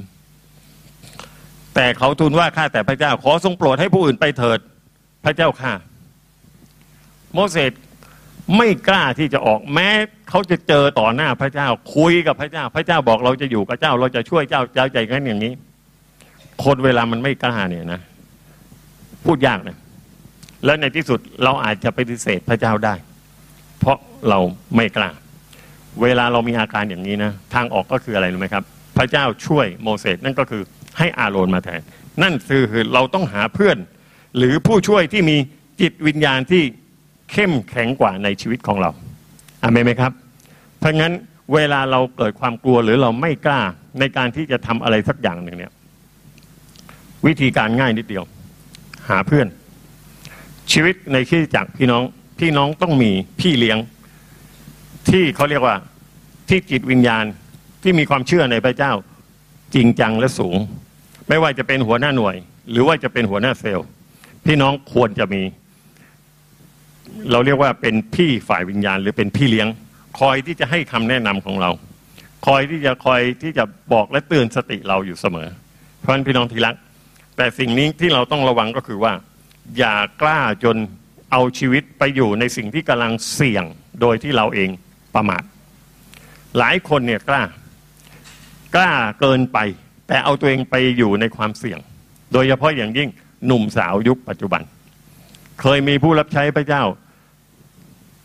Speaker 1: แต่เขาทูลว่าข้าแต่พระเจ้า ขอทรงโปรดให้ผู้อื่นไปเถิด พระเจ้าข้าโมเสส ไม่กล้าที่จะออกแม้เขาจะเจอต่อหน้าพระเจ้า คุยกับพระเจ้า พระเจ้าบอกเราจะอยู่กับเจ้า เราจะช่วยเจ้าเจ้าใจกันอย่างนี้ คนเวลามันไม่กล้าเนี่ยนะพูดยากนะแล้วในที่สุดเราอาจจะปฏิเสธพระเจ้าได้ เพราะเราไม่กล้า เวลาเรามีอาการอย่างนี้นะทางออกก็คืออะไรรู้ไหมครับ พระเจ้าช่วยโมเสสนั่นก็คือให้อาโรนมาแทน นั่นคือเราต้องหาเพื่อน หรือผู้ช่วยที่มีจิตวิญญาณที่ เข้มแข็งกว่าในชีวิตของเราอามนไหมครับ เพราะงั้นเวลาเราเกิดความกลัวหรือเราไม่กล้าในการที่จะทำอะไรสักอย่างหนึ่งเนี่ย วิธีการง่ายนิดเดียว หาเพื่อน ชีวิตในที่จักพี่น้องพี่น้องต้องมีพี่เลี้ยง ที่เขาเรียกว่าที่จิตวิญญาณที่มีความเชื่อในพระเจ้าจริงจังและสูง ไม่ว่าจะเป็นหัวหน้าหน่วย หรือว่าจะเป็นหัวหน้าเซลล์ พี่น้องควรจะมี เราเรียกว่าเป็นพี่ฝ่ายวิญญาณ หรือเป็นพี่เลี้ยง คอยที่จะให้คำแนะนำของเรา คอยที่จะคอยที่จะบอกและเตือนสติเราอยู่เสมอ เพราะฉะนั้นพี่น้องที่รัก แต่สิ่งนี้ที่เราต้องระวังก็คือว่า อย่ากล้าจนเอาชีวิตไปอยู่ในสิ่งที่กำลังเสี่ยงโดยที่เราเองประมาทหลายคนเนี่ยกล้ากล้าเกินไป แต่เอาตัวเองไปอยู่ในความเสี่ยง โดยเฉพาะอย่างยิ่งหนุ่มสาวยุคปัจจุบัน เคยมีผู้รับใช้พระเจ้า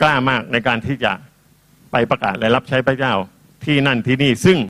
Speaker 1: กล้ามากในการที่จะไปประกาศและรับใช้พระเจ้าที่นั่นที่นี่ซึ่ง